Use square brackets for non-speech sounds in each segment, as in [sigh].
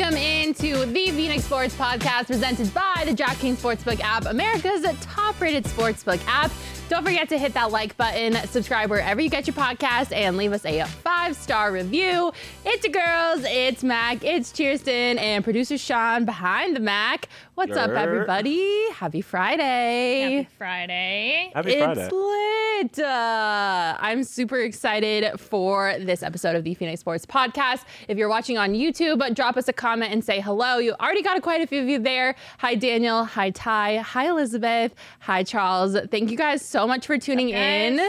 Welcome into the Phoenix Sports Podcast presented by the DraftKings Sportsbook app, America's top rated sportsbook app. Don't forget to hit that like button, subscribe wherever you get your podcast, and leave us a five star review. It's your girls, it's Mac, it's Chierstin, and producer Sean behind the Mac. What's up, everybody? Happy Friday. Happy Friday. Happy Friday. It's lit. Uh, I'm super excited for this episode of the Phoenix Sports Podcast. If you're watching on YouTube, drop us a comment and say hello. You already got quite a few of you there. Hi, Daniel. Hi, Ty. Hi, Elizabeth. Hi, Charles. Thank you guys so much for tuning in.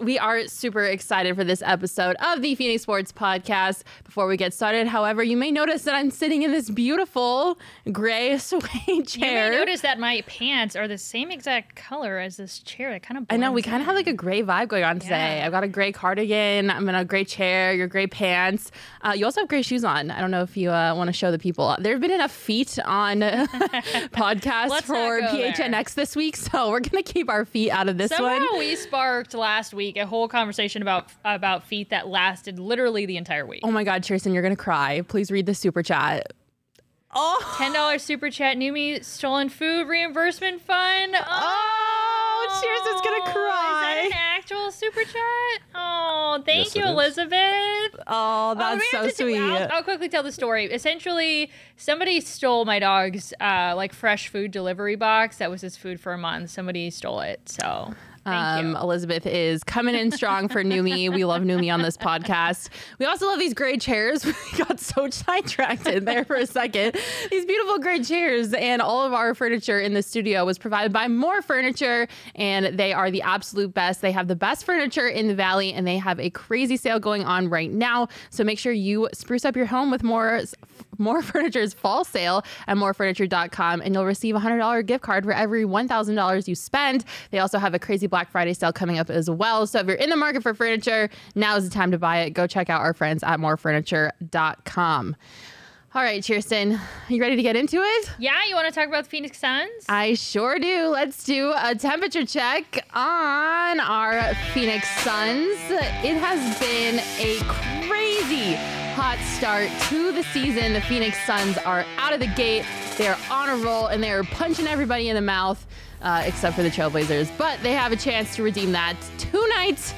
We are super excited for this episode of the Phoenix Sports Podcast. Before we get started, however, you may notice that I'm sitting in this beautiful gray [laughs] suede chair. You may notice that my pants are the same exact color as this chair. It kind of I know we kind of have like a gray vibe going on today. Yeah. I've got a gray cardigan. I'm in a gray chair. Your gray pants. Uh, you also have gray shoes on. I don't know if you uh, want to show the people. There have been enough feet on [laughs] [laughs] podcasts for go there. PHNX this week, so we're gonna keep our feet out of this Somehow one. we sparked last week a whole conversation about about feet that lasted literally the entire week. Oh my God, Chierstin, you're gonna cry. Please read the super chat. Oh, Ten dollars super chat. Numi stolen food reimbursement fund. Oh, Cheers is gonna cry. Is that an actual super chat? Oh, thank Yes, you. Elizabeth. oh, Oh, that's we so have do- sweet. I'll, I'll quickly tell the story. Essentially, somebody stole my dog's uh, like fresh food delivery box. That was his food for a month. Somebody stole it. So thank Um, you. Elizabeth is coming in strong for Numi. We love Numi on this podcast. We also love these gray chairs. [laughs] We got so sidetracked in there for a second. These beautiful gray chairs and all of our furniture in the studio was provided by More Furniture, and they are the absolute best. They have the best furniture in the valley, and they have a crazy sale going on right now. So make sure you spruce up your home with more. More [laughs] Furniture's fall sale at morefurniture.com, and you'll receive a $100 gift card for every $1,000 you spend. They also have a crazy Black Friday sale coming up as well. So if you're in the market for furniture, now is the time to buy it. Go check out our friends at morefurniture.com. All right, Chierstin, you ready to get into it? yeah, you want to talk about the Phoenix Suns? I sure do. Let's do a temperature check on our Phoenix Suns. It has been a crazy hot start to the season. The Phoenix Suns are out of the gate. They're on a roll and they're punching everybody in the mouth, uh, except for the Trailblazers. But they have a chance to redeem that tonight.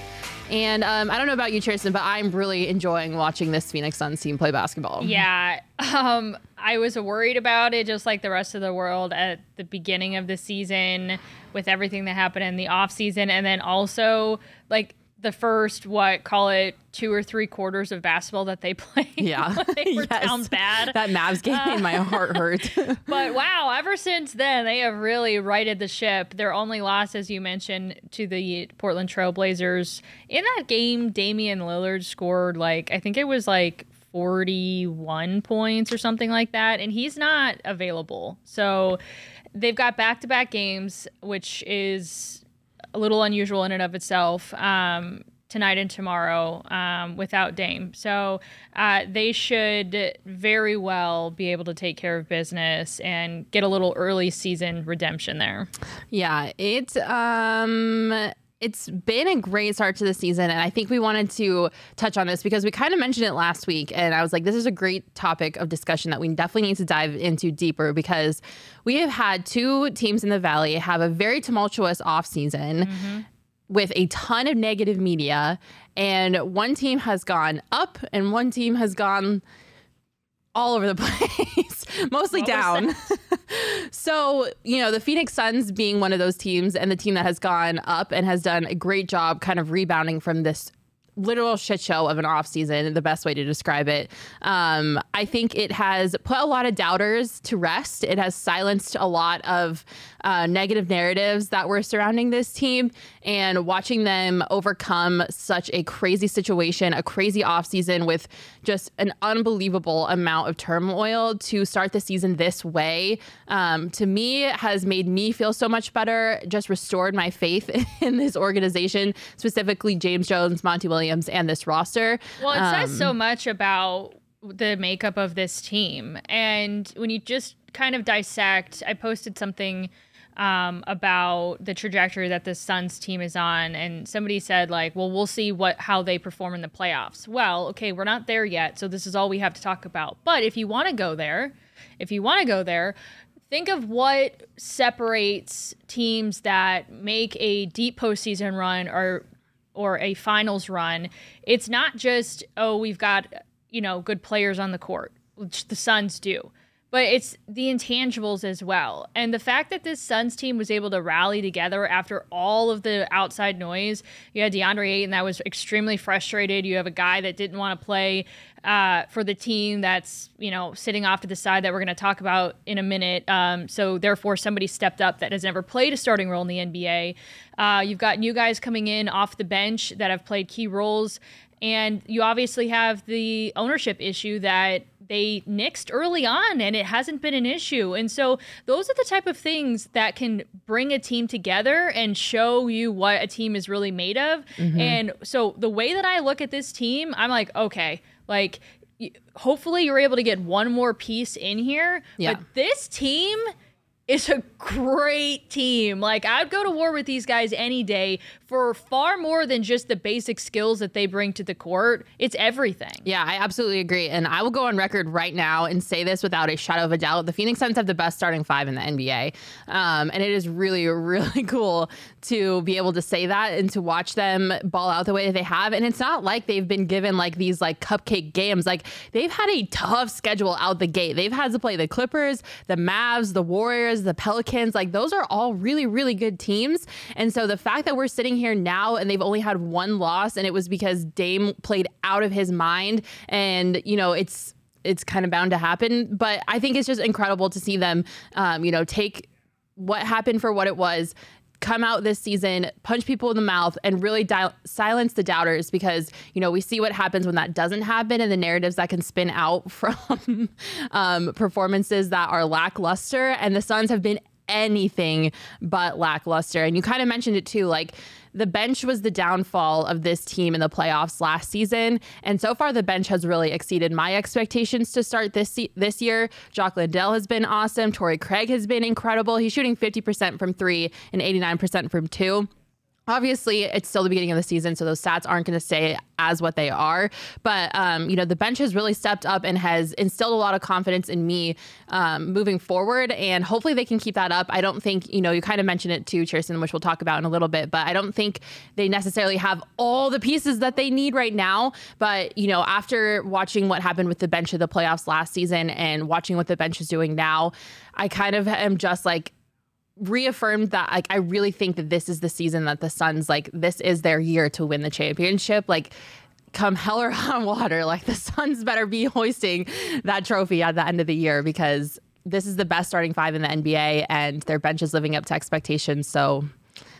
And um, I don't know about you, Tristan, but I'm really enjoying watching this Phoenix Suns team play basketball. yeah, [laughs] um, I was worried about it, just like the rest of the world at the beginning of the season, with everything that happened in the off season, and then also like the first what call it two or three quarters of basketball that they [laughs] played. Yeah. [laughs] they were Yes. down bad. That Mavs game made my uh, heart hurt. [laughs] But wow, ever since then, they have really righted the ship. Their only loss, as you mentioned, to the Portland Trailblazers. In that game, Damian Lillard scored like, I think it was like 41 points or something like that, and he's not available. So they've got back to back games, which is a little unusual in and of itself. Um, tonight and tomorrow um, without Dame. So uh, they should very well be able to take care of business and get a little early season redemption there. Yeah, it's um it's been a great start to the season and I think we wanted to touch on this because we kind of mentioned it last week and I was like this is a great topic of discussion that we definitely need to dive into deeper because we have had two teams in the valley have a very tumultuous offseason mm-hmm. with a ton of negative media and one team has gone up and one team has gone all over the [laughs] place, mostly down. [laughs] so, you know, the Phoenix Suns being one of those teams and the team that has gone up and has done a great job kind of rebounding from this literal shit show of an off season, the best way to describe it. Um, I think it has put a lot of doubters to rest. It has silenced a lot of uh, negative narratives that were surrounding this team. And watching them overcome such a crazy situation, a crazy offseason with just an unbelievable amount of turmoil to start the season this way, um, to me, has made me feel so much better, just restored my faith [laughs] in this organization, specifically James Jones, Monty Williams, and this roster. Well, it Um, says so much about the makeup of this team. And when you just kind of dissect, I posted something um, about the trajectory that the Suns team is on, and somebody said like, "Well, we'll see what how they perform in the playoffs." Well, okay, we're not there yet, so this is all we have to talk about. But if you want to go there, if you want to go there, think of what separates teams that make a deep postseason run or or a finals run. It's not just oh, we've got you know good players on the court, which the Suns do but it's the intangibles as well. And the fact that this Suns team was able to rally together after all of the outside noise. You had DeAndre Ayton that was extremely frustrated. You have a guy that didn't want to play uh, for the team that's you know sitting off to the side that we're going to talk about in a minute. Um, so therefore, somebody stepped up that has never played a starting role in the NBA. Uh, you've got new guys coming in off the bench that have played key roles. And you obviously have the ownership issue that they nixed early on and it hasn't been an issue. And so those are the type of things that can bring a team together and show you what a team is really made of. Mm-hmm. And so the way that I look at this team, I'm like, okay, like hopefully you're able to get one more piece in here. Yeah. But this team is a great team. Like I'd go to war with these guys any day for far more than just the basic skills that they bring to the court. It's everything. Yeah, I absolutely agree. And I will go on record right now and say this without a shadow of a doubt. The Phoenix Suns have the best starting five in the NBA. Um, and it is really, [laughs] really cool to be able to say that and to watch them ball out the way that they have. And it's not like they've been given like these like cupcake games. Like they've had a tough schedule out the gate. They've had to play the Clippers, the Mavs, the Warriors, the Pelicans. Like those are all really, really good teams. And so the fact that we're sitting here now and they've only had one loss, and it was because Dame played out of his mind. And, you know, it's, it's kind of bound to happen. But I think it's just incredible to see them, um, you know, take what happened for what it was, come out this season, punch people in the mouth, and really silence the doubters because, you know, we see what happens when that doesn't happen and the narratives that can spin out [laughs] from um, performances that are lackluster. And the Suns have been anything but lackluster. And you kind of mentioned it too, like the bench was the downfall of this team in the playoffs last season. And so far, the bench has really exceeded my expectations to start this this year. Jock Landale has been awesome. Torrey Craig has been incredible. He's shooting 50% from three and 89% from two. Obviously, it's still the beginning of the season, so those stats aren't going to stay as what they are. But um, you know, the bench has really stepped up and has instilled a lot of confidence in me um, moving forward, and hopefully they can keep that up. I don't think you know you kind of mentioned it too, Chierstin, which we'll talk about in a little bit. But I don't think they necessarily have all the pieces that they need right now. But you know, after watching what happened with the bench of the playoffs last season and watching what the bench is doing now, I kind of am just like reaffirmed that like I really think that this is the season that the Suns like this is their year to win the championship. Like come hell or [laughs] high water, like the Suns better be hoisting that trophy at the end of the year because this is the best starting five in the NBA and their bench is living up to expectations. So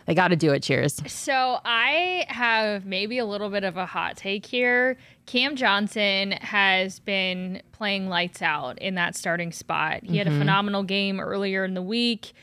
they got to do it. Cheers. So I have maybe a little bit of a hot take here. Cam Johnson has been playing lights out in that starting spot. He mm-hmm. had a mm-hmm. phenomenal game earlier in the week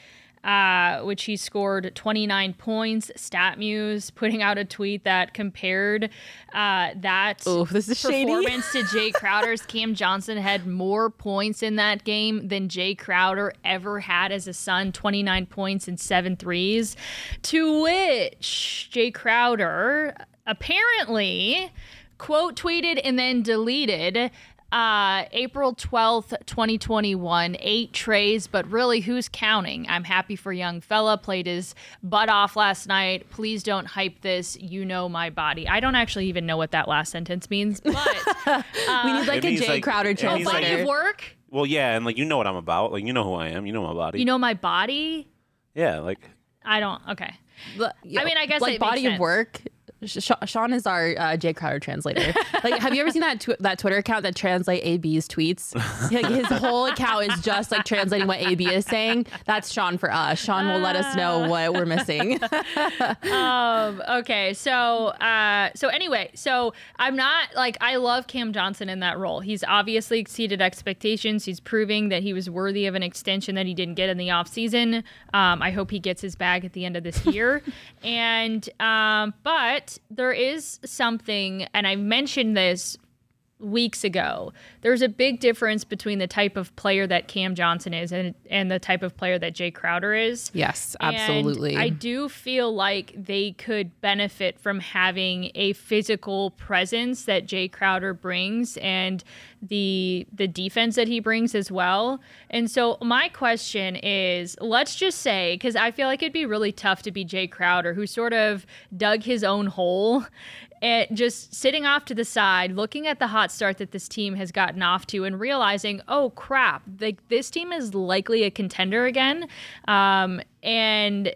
uh, which he scored 29 points. StatMuse putting out a tweet that compared uh, that Ooh, this is performance to Jae [laughs] Crowder's. Cam Johnson had more points in that game than Jae Crowder ever had as a Sun 29 points and seven threes. To which Jae Crowder apparently quote tweeted and then deleted uh, April 12th, 2021, eight trays, but really, who's counting? I'm happy for young fella. Played his butt off last night. Please don't hype this. You know my body. I don't actually even know what that last sentence means, but [laughs] uh, we need like a Jae like, Crowder translator. Body of work. Well, yeah, and like you know what I'm about. Like you know who I am. You know my body. You know my body. Yeah, like I don't. Okay. But, I mean, I guess like body of work Sean is our uh, Jae Crowder translator. [laughs] like, have you ever seen that tw- that Twitter account that translate AB's tweets? like, his whole account is just like translating what AB is saying. That's Sean for us. Sean will let us know what we're missing. [laughs] [laughs] um, okay, so uh, so anyway, so I'm not like I love Cam Johnson in that role. He's obviously exceeded expectations. He's proving that he was worthy of an extension that he didn't get in the offseason. Um, I hope he gets his bag at the end of this year. and um, but there is something, and I mentioned this weeks ago, there's a big difference between the type of player that Cam Johnson is and and the type of player that Jae Crowder is. Yes, And absolutely. I do feel like they could benefit from having a physical presence that Jae Crowder brings and the the defense that he brings as well. And so my question is, let's just say cuz I feel like it'd be really tough to be Jae Crowder who sort of dug his own hole and just sitting off to the side, looking at the hot start that this team has gotten off to, and realizing, oh crap, like this team is likely a contender again, um, and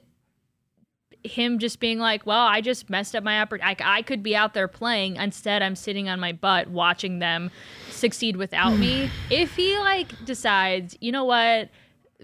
him just being like, well, I just messed up my opportunity. I, I could be out there playing. Instead, I'm sitting on my butt watching them succeed without me. [sighs] If he like decides, you know what,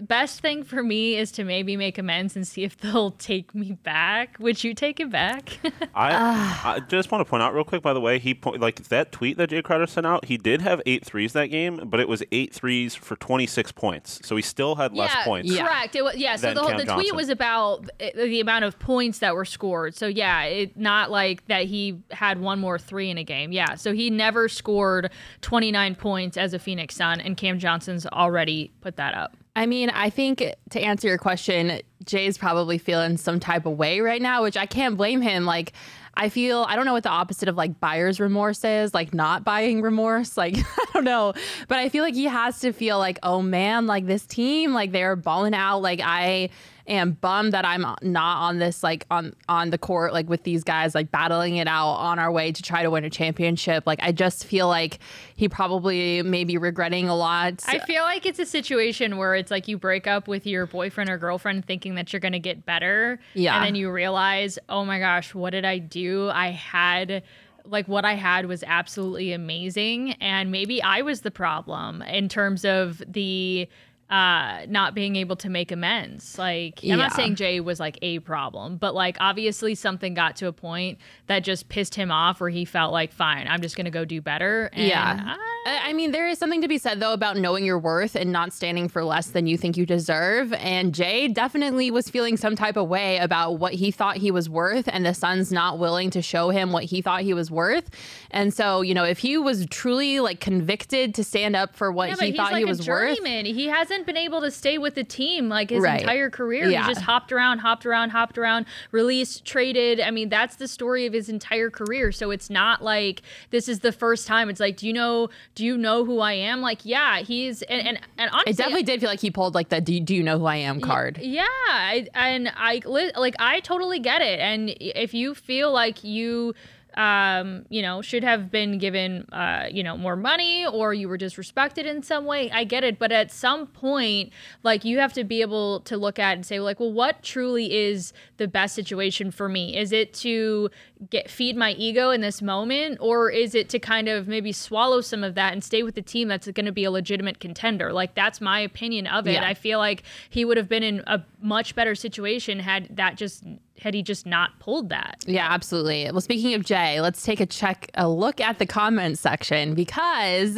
best thing for me is to maybe make amends and see if [laughs] they'll take me back. Would you take it back? [laughs] I, I just want to point out real quick, by the way, he po- like that tweet that Jae Crowder sent out. He did have eight threes that game, but it was eight threes for 26 points, so he still had less points. Yeah. Correct. It was, yeah. So the, whole, the tweet was about uh, the amount of points that were scored. So yeah, it not like that he had one more three in a game. Yeah. So he never scored 29 points as a Phoenix Sun, and Cam Johnson's already put that up. I mean, I think to answer your question, Jae's probably feeling some type of way right now, which I can't blame him. Like, I feel I don't know what the opposite of like buyer's remorse is, like not buying remorse. [laughs] Like, I don't know. But I feel like he has to feel like, oh man, like this team, like they're balling out. Like I am bummed that I'm not on this like on on the court like with these guys like battling it out on our way to try to win a championship. Like I just feel like he probably may be regretting a lot. I feel like it's a situation where it's like you break up with your boyfriend or girlfriend thinking that you're going to get better. Yeah. And then you realize, oh my gosh, what did I do? I had. Like what I had was absolutely amazing, and maybe I was the problem in terms of the uh not being able to make amends like i'm not saying jae was like a problem but like obviously something got to a point that just pissed him off where he felt like fine i'm just gonna go do better and Yeah. I- I mean, there is something to be said though about knowing your worth and not standing for less than you think you deserve. And Jae definitely was feeling some type of way about what he thought he was worth, and the son's not willing to show him what he thought he was worth. And so, you know, if he was truly like convicted to stand up for what Yeah, he thought like he was worth. He hasn't been able to stay with the team like his Right. entire career. Yeah. He just hopped around, hopped around, hopped around, released, traded. I mean, that's the story of his entire career. So it's not like this is the first time. It's like, do you know? Do you know who I am? Like, yeah, he's and and, and honestly, it definitely did feel like he pulled like the "Do, do you know who I am?" card. yeah, I, and I li- like I totally get it. And if you feel like you um, you know, should have been given, uh, you know, more money or you were disrespected in some way. I get it. But at some point, like, you have to be able to look at and say, like, well, what truly is the best situation for me? Is it to get feed my ego in this moment or is it to kind of maybe swallow some of that and stay with the team that's going to be a legitimate contender? Like, that's my opinion of it. Yeah. I feel like he would have been in a much better situation had that just had he just not pulled that. Yeah, absolutely. Well, speaking of Jae, let's take a check, a look at the comment section because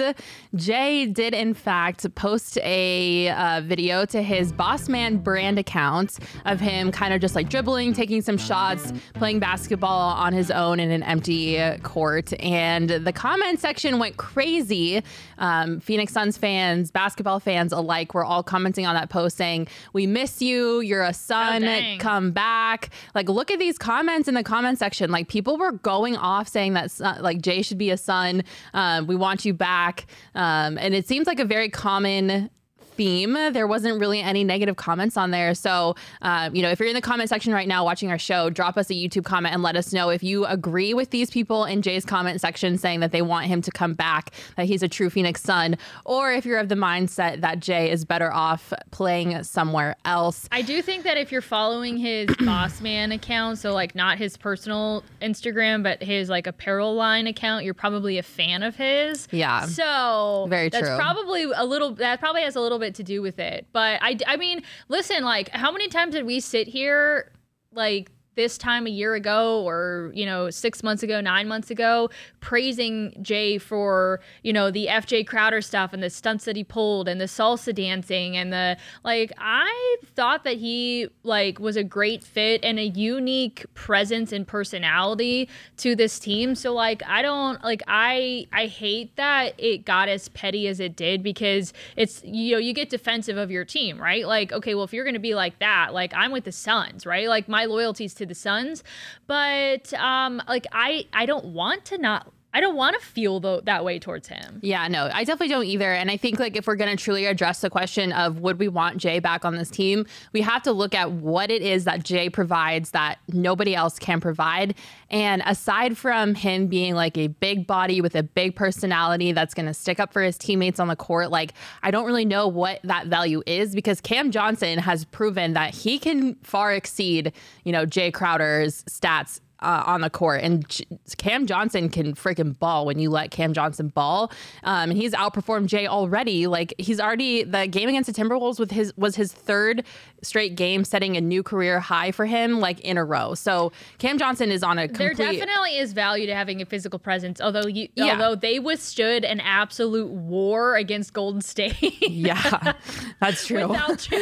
Jae did, in fact, post a uh, video to his Boss Man brand account of him kind of just like dribbling, taking some shots, playing basketball on his own in an empty court. And the comment section went crazy. Um, Phoenix Suns fans, basketball fans alike were all commenting on that post saying, We miss you. You're a Sun. dang. Come back. Like, look at these comments in the comment section. Like, people were going off saying that, like, Jae should be a Sun. Um, we want you back. Um, Um, and it seems like a very common theme. There wasn't really any negative comments on there. So, um, you know, if you're in the comment section right now watching our show, drop us a YouTube comment and let us know if you agree with these people in Jae's comment section saying that they want him to come back, that he's a true Phoenix Sun, or if you're of the mindset that Jae is better off playing somewhere else. I do think that if you're following his [coughs] boss man account, so like not his personal Instagram, but his like apparel line account, you're probably a fan of his. Yeah. So Very that's true. probably a little that probably has a little bit to do with it. But I I mean, listen, like how many times did we sit here like this time a year ago or, you know, six months ago, nine months ago, praising Jae for, you know, the FJ Crowder stuff and the stunts that he pulled and the salsa dancing and the, like, I thought that he, like, was a great fit and a unique presence and personality to this team. So, like, I don't, like, I, I hate that it got as petty as it did because it's, you know, you get defensive of your team, right? Like, okay, well, if you're to be like that, like, I'm with the Suns, right? Like, my loyalties to the Suns, but um, like I I don't want to not I don't want to feel the, that way towards him. Yeah, no, I definitely don't either. And I think like if we're going to truly address the question of would we want Jae back on this team, we have to look at what it is that Jae provides that nobody else can provide. And aside from him being like a big body with a big personality that's going to stick up for his teammates on the court, like I don't really know what that value is because Cam Johnson has proven that he can far exceed, you know, Jae Crowder's stats uh, on the court. And J- Cam Johnson can freaking ball when you let Cam Johnson ball. Um, and he's outperformed Jae already. Like he's already the game against the Timberwolves with his was his third straight game, setting a new career high for him, like in a row. So Cam Johnson is on a complete. There definitely is value to having a physical presence, although you, yeah. although they withstood an absolute war against Golden State. [laughs] yeah, that's true.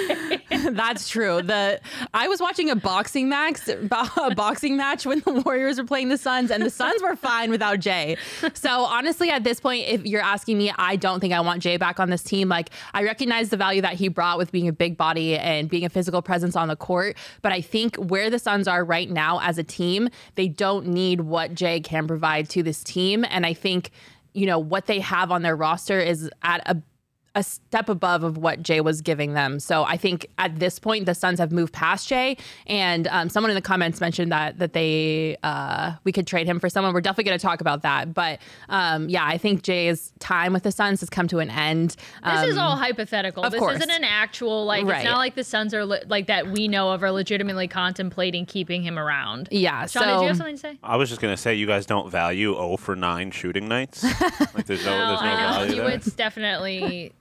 [laughs] that's true. The I was watching a boxing match, a boxing match when the Warriors were playing the Suns, and the Suns were fine without Jae. So honestly, at this point, if you're asking me, I don't think I want Jae back on this team. Like I recognize the value that he brought with being a big body and being a physical presence on the court. But I think where the Suns are right now as a team, they don't need what Jae can provide to this team. And I think, you know, what they have on their roster is at a a step above of what Jae was giving them. So I think at this point the Suns have moved past Jae, and um, someone in the comments mentioned that that they uh, we could trade him for someone. We're definitely going to talk about that, but um, yeah, I think Jae's time with the Suns has come to an end. Um, this is all um, hypothetical. Of this course. isn't an actual like. Right. It's not like the Suns are le- like that we know of are legitimately contemplating keeping him around. Yeah. Sean, so, did you have something to say? I was just going to say you guys don't value 0 for 9 shooting nights. like there's no, no there's [laughs] no I know. value He there. would definitely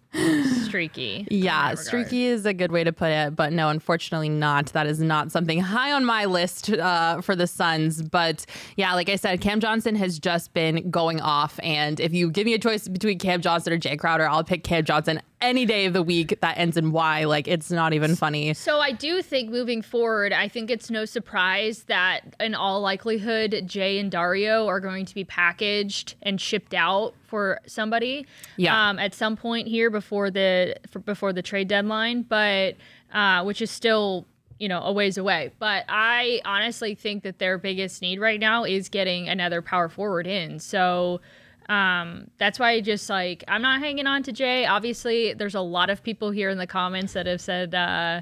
streaky. Yeah, streaky is a good way to put it, but no, unfortunately not. That is not something high on my list uh, for the Suns. But yeah, like I said, Cam Johnson has just been going off. And if you give me a choice between Cam Johnson or Jae Crowder, I'll pick Cam Johnson any day of the week that ends in Y. Like it's not even funny. So I do think moving forward, I think it's no surprise that in all likelihood, Jae and Dario are going to be packaged and shipped out for somebody. Yeah. Um, at some point here before the for, before the trade deadline, but uh, which is still you know a ways away. But I honestly think that their biggest need right now is getting another power forward in. So. Um, that's why I just like I'm not hanging on to Jae. Obviously, there's a lot of people here in the comments that have said, uh,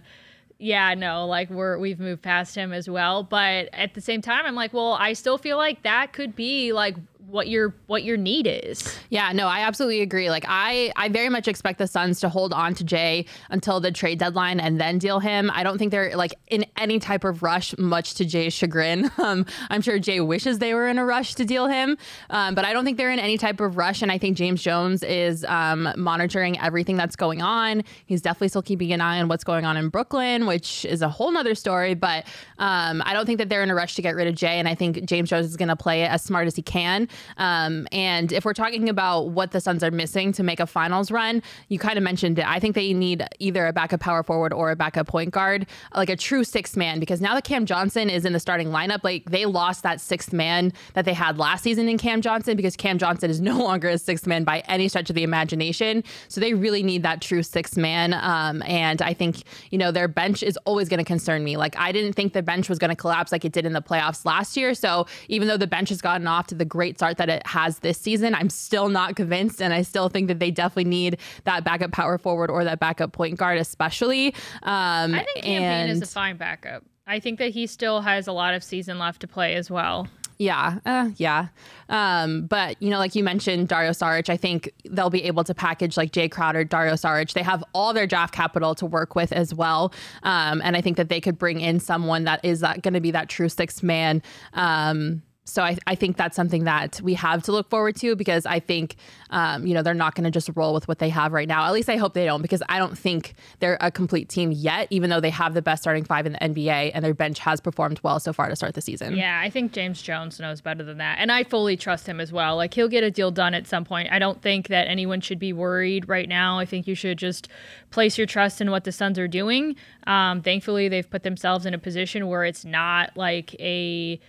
"Yeah, no, like we're we've moved past him as well." But at the same time, I'm like, well, I still feel like that could be like what your what your need is. Yeah, no, I absolutely agree. Like I I very much expect the Suns to hold on to Jae until the trade deadline and then deal him. I don't think they're like in any type of rush, much to Jae's chagrin. [laughs] Um, I'm sure Jae wishes they were in a rush to deal him, um, but I don't think they're in any type of rush. And I think James Jones is um, monitoring everything that's going on. He's definitely still keeping an eye on what's going on in Brooklyn, which is a whole nother story. But um, I don't think that they're in a rush to get rid of Jae. And I think James Jones is going to play it as smart as he can. Um, and if we're talking about what the Suns are missing to make a finals run, you kind of mentioned it. I think they need either a backup power forward or a backup point guard, like a true sixth man, because now that Cam Johnson is in the starting lineup, like they lost that sixth man that they had last season in Cam Johnson because Cam Johnson is [laughs] no longer a sixth man by any stretch of the imagination. So they really need that true sixth man. Um, and I think, you know, their bench is always going to concern me. Like I didn't think the bench was going to collapse like it did in the playoffs last year. So even though the bench has gotten off to the great start that it has this season. I'm still not convinced, and I still think that they definitely need that backup power forward or that backup point guard, especially. Um, I think Cam Payne is a fine backup. I think that he still has a lot of season left to play as well. Yeah, uh, yeah. Um, but you know, like you mentioned, Dario Saric, I think they'll be able to package like Jae Crowder, Dario Saric. They have all their draft capital to work with as well, um, and I think that they could bring in someone that is that going to be that true sixth man. Um, so I, I think that's something that we have to look forward to because I think, um, you know, they're not going to just roll with what they have right now. At least I hope they don't because I don't think they're a complete team yet, even though they have the best starting five in the NBA and their bench has performed well so far to start the season. Yeah, I think James Jones knows better than that. And I fully trust him as well. Like he'll get a deal done at some point. I don't think that anyone should be worried right now. I think you should just place your trust in what the Suns are doing. Um, thankfully, they've put themselves in a position where it's not like a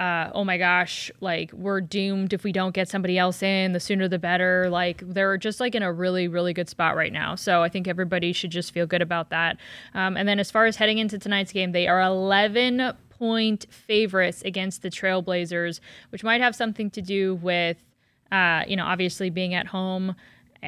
uh, oh my gosh, like we're doomed if we don't get somebody else in, the sooner the better. Like they're just like in a really, really good spot right now. So I think everybody should just feel good about that. Um, and then as far as heading into tonight's game, they are 11 point favorites against the Trailblazers, which might have something to do with, uh, you know, obviously being at home.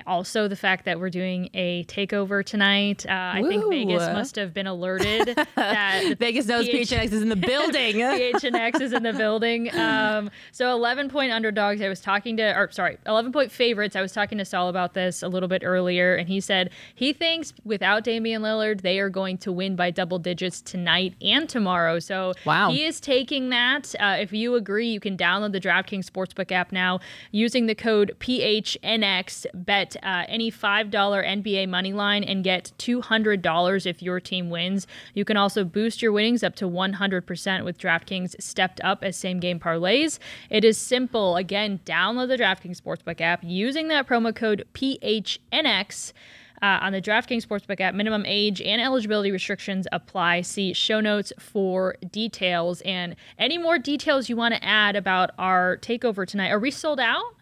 Also, the fact that we're doing a takeover tonight. Uh, I think Vegas must have been alerted [laughs] that Vegas knows PH- PHNX is in the building. [laughs] PHNX is in the building. Um, so, 11 point underdogs. I was talking to, or sorry, 11 point favorites. I was talking to Saul about this a little bit earlier, and he said he thinks without Damian Lillard, they are going to win by double digits tonight and tomorrow. So, wow. he is taking that. Uh, if you agree, you can download the DraftKings Sportsbook app now using the code PHNX. Bet bet uh, any $5 NBA money line and get $200 if your team wins. You can also boost your winnings up to 100% with DraftKings stepped up as same game parlays. It is simple. Again, download the DraftKings Sportsbook app using that promo code PHNX. Uh, on the DraftKings Sportsbook app. Minimum age and eligibility restrictions apply. See show notes for details and any more details you want to add about our takeover tonight. Are we sold out?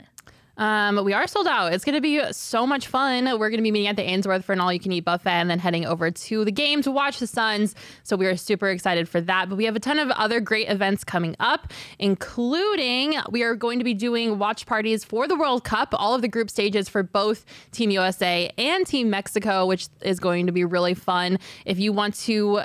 Um, we are sold out. It's going to be so much fun. We're going to be meeting at the Ainsworth for an all you can eat buffet and then heading over to the game to watch the Suns. So we are super excited for that. But we have a ton of other great events coming up, including we are going to be doing watch parties for the World Cup, all of the group stages for both Team USA and Team Mexico, which is going to be really fun. If you want to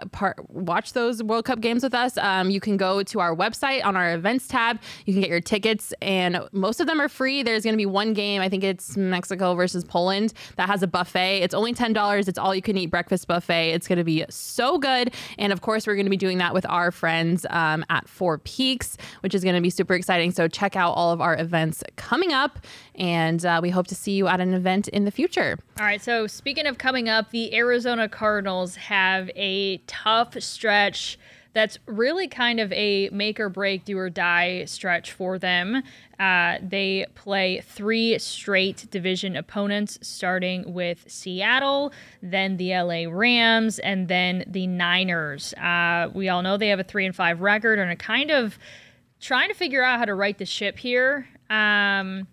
watch those World Cup games with us, um, you can go to our website on our events tab. You can get your tickets, and most of them are free. There's going to be one game. I think it's Mexico versus Poland that has a buffet. It's only $10. It's all you can eat breakfast buffet. It's going to be so good. And of course, we're going to be doing that with our friends um, at Four Peaks, which is going to be super exciting. So check out all of our events coming up. And uh, we hope to see you at an event in the future. All right. So speaking of coming up, the Arizona Cardinals have a tough stretch that's really kind of a make or break, do or die stretch for them. Uh, they play three straight division opponents, starting with Seattle, then the LA Rams, and then the Niners. Uh, we all know they have a three and five record and are kind of trying to figure out how to right the ship here. Um,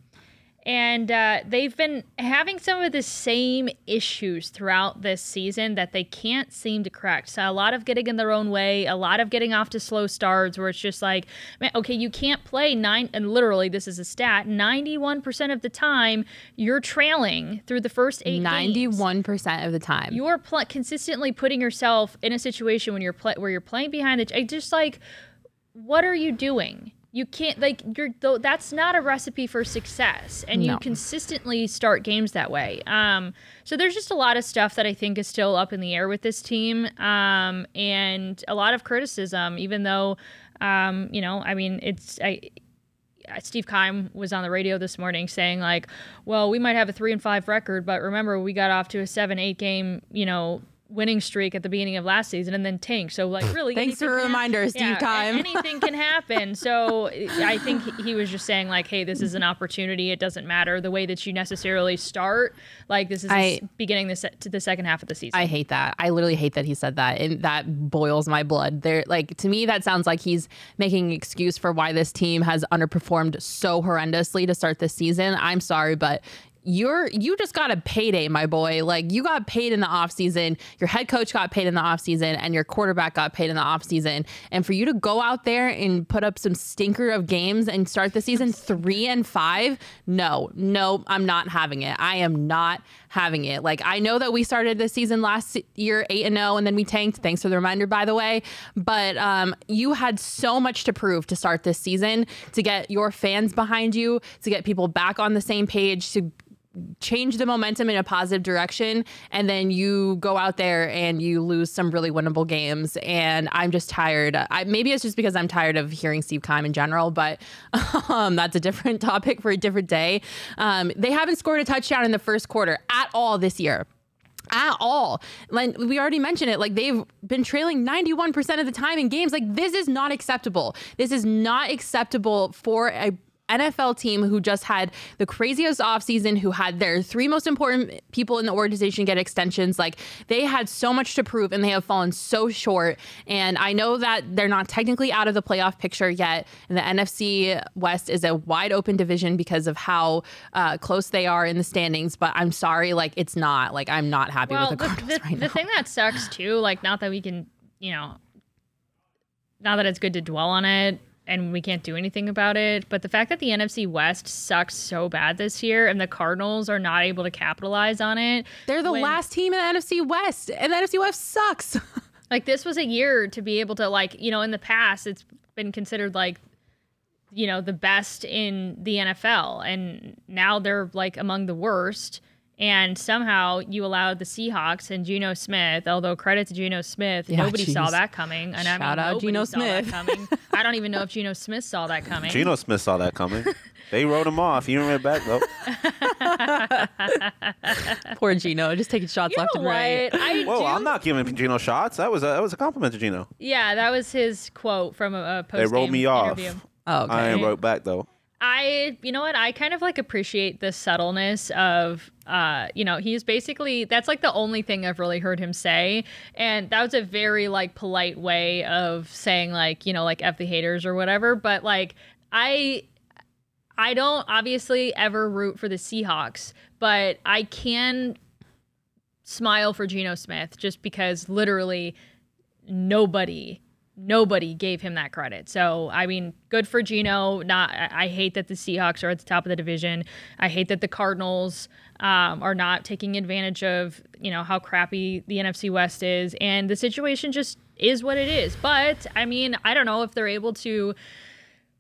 and uh, they've been having some of the same issues throughout this season that they can't seem to correct. So a lot of getting in their own way, a lot of getting off to slow starts where it's just like, man, okay, you can't play nine, and literally this is a stat, 91% of the time you're trailing through the first eight 91% games. of the time. You're pl- consistently putting yourself in a situation when you're play- where you're playing behind the, just like, what are you doing? You can't like you're though that's not a recipe for success and no. you consistently start games that way um so there's just a lot of stuff that i think is still up in the air with this team um and a lot of criticism even though um you know i mean it's i Steve Keim was on the radio this morning saying like, well, we might have a three and five record, but remember we got off to a seven eight game, you know, winning streak at the beginning of last season and then tank. So like [clears throat] really, thanks for a reminder, Steve yeah, [laughs] Keim. anything can happen. So I think he was just saying like, hey, this is an opportunity. It doesn't matter the way that you necessarily start. Like this is I, beginning the se- to the second half of the season. I hate that. I literally hate that he said that, and that boils my blood. There, like to me, that sounds like he's making an excuse for why this team has underperformed so horrendously to start this season. I'm sorry, but you're you just got a payday, my boy. Like you got paid in the offseason, your head coach got paid in the offseason, and your quarterback got paid in the offseason. And for you to go out there and put up some stinker of games and start the season [laughs] three and five, no, no, I'm not having it. I am not having it. Like I know that we started the season last year eight and zero, oh, and then we tanked. Thanks for the reminder, by the way. But um, you had so much to prove to start this season, to get your fans behind you, to get people back on the same page, to change the momentum in a positive direction and then you go out there and you lose some really winnable games and i'm just tired I, maybe it's just because i'm tired of hearing steve keim in general but [laughs] um, that's a different [laughs] topic for a different day um, they haven't scored a touchdown in the first quarter at all this year at all. Like we already mentioned it, like they've been trailing 91% of the time in games. Like this is not acceptable. This is not acceptable for a NFL team who just had the craziest offseason, who had their three most important people in the organization get extensions. Like they had so much to prove and they have fallen so short. And I know that they're not technically out of the playoff picture yet. And the NFC West is a wide open division because of how uh, close they are in the standings. But I'm sorry, like it's not. Like I'm not happy well, with the Cardinals the, right the now. thing that sucks too, like not that we can, you know, not that it's good to dwell on it and we can't do anything about it, but the fact that the NFC West sucks so bad this year and the Cardinals are not able to capitalize on it. They're the when- last team in the NFC West, and the NFC West sucks. [laughs] Like this was a year to be able to like, you know, in the past it's been considered like you know, the best in the NFL and now they're like among the worst. And somehow you allowed the Seahawks and Geno Smith, although credit to Geno Smith, Yeah, nobody saw that coming. And I Shout mean, out nobody Geno saw that Smith. coming. I don't even [laughs] know if Geno Smith saw that coming. Geno Smith saw that coming. they wrote him off. He went back though. [laughs] Poor Geno, just taking shots You left and right. I [laughs] Whoa, do- I'm not giving Geno shots. That was a, that was a compliment to Geno. Yeah, that was his quote from a, a post. They wrote me off. interview. Oh, okay. I ain't wrote back though. I, you know what? I kind of like appreciate the subtleness of, uh, you know, he's basically that's like the only thing I've really heard him say, and that was a very like polite way of saying like, you know, like f the haters or whatever. But like, I, I don't obviously ever root for the Seahawks, but I can smile for Geno Smith just because literally nobody nobody gave him that credit. So I mean, good for Geno. Not I hate that the Seahawks are at the top of the division. I hate that the Cardinals um, are not taking advantage of you know how crappy the NFC West is, and the situation just is what it is. But I mean, I don't know if they're able to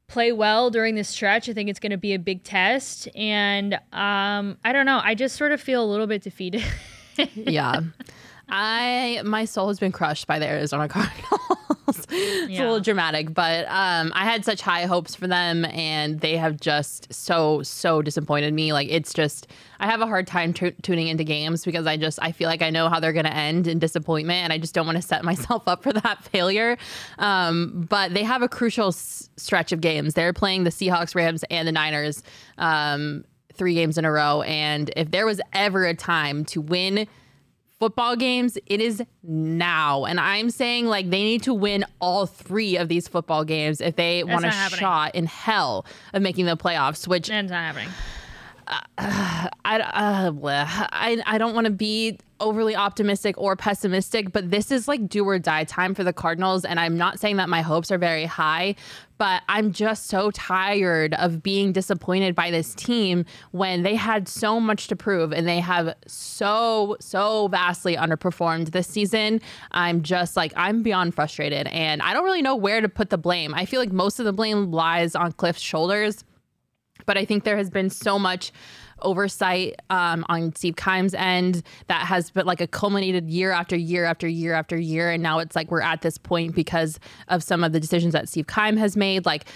play well during this stretch. I think it's going to be a big test, and um, I don't know. I just sort of feel a little bit defeated. [laughs] yeah. I my soul has been crushed by the Arizona Cardinals. [laughs] [laughs] it's a little dramatic, but um, I had such high hopes for them, and they have just so so disappointed me. Like it's just I have a hard time tu- tuning into games because I just I feel like I know how they're going to end in disappointment, and I just don't want to set [laughs] myself up for that failure. Um, but they have a crucial s- stretch of games. They're playing the Seahawks, Rams, and the Niners. Um, three games in a row and if there was ever a time to win football games, it is now. And I'm saying like they need to win all three of these football games if they want a happening. shot in hell of making the playoffs, which it's not happening. I, uh. I, I don't want to be overly optimistic or pessimistic, but this is like do or die time for the Cardinals. And I'm not saying that my hopes are very high, but I'm just so tired of being disappointed by this team when they had so much to prove and they have so, so vastly underperformed this season. I'm just like, I'm beyond frustrated and I don't really know where to put the blame. I feel like most of the blame lies on Kliff's shoulders but I think there has been so much oversight um, on Steve Keim's end that has been like a culminated year after year after year after year, and now it's like we're at this point because of some of the decisions that Steve Keim has made. Like,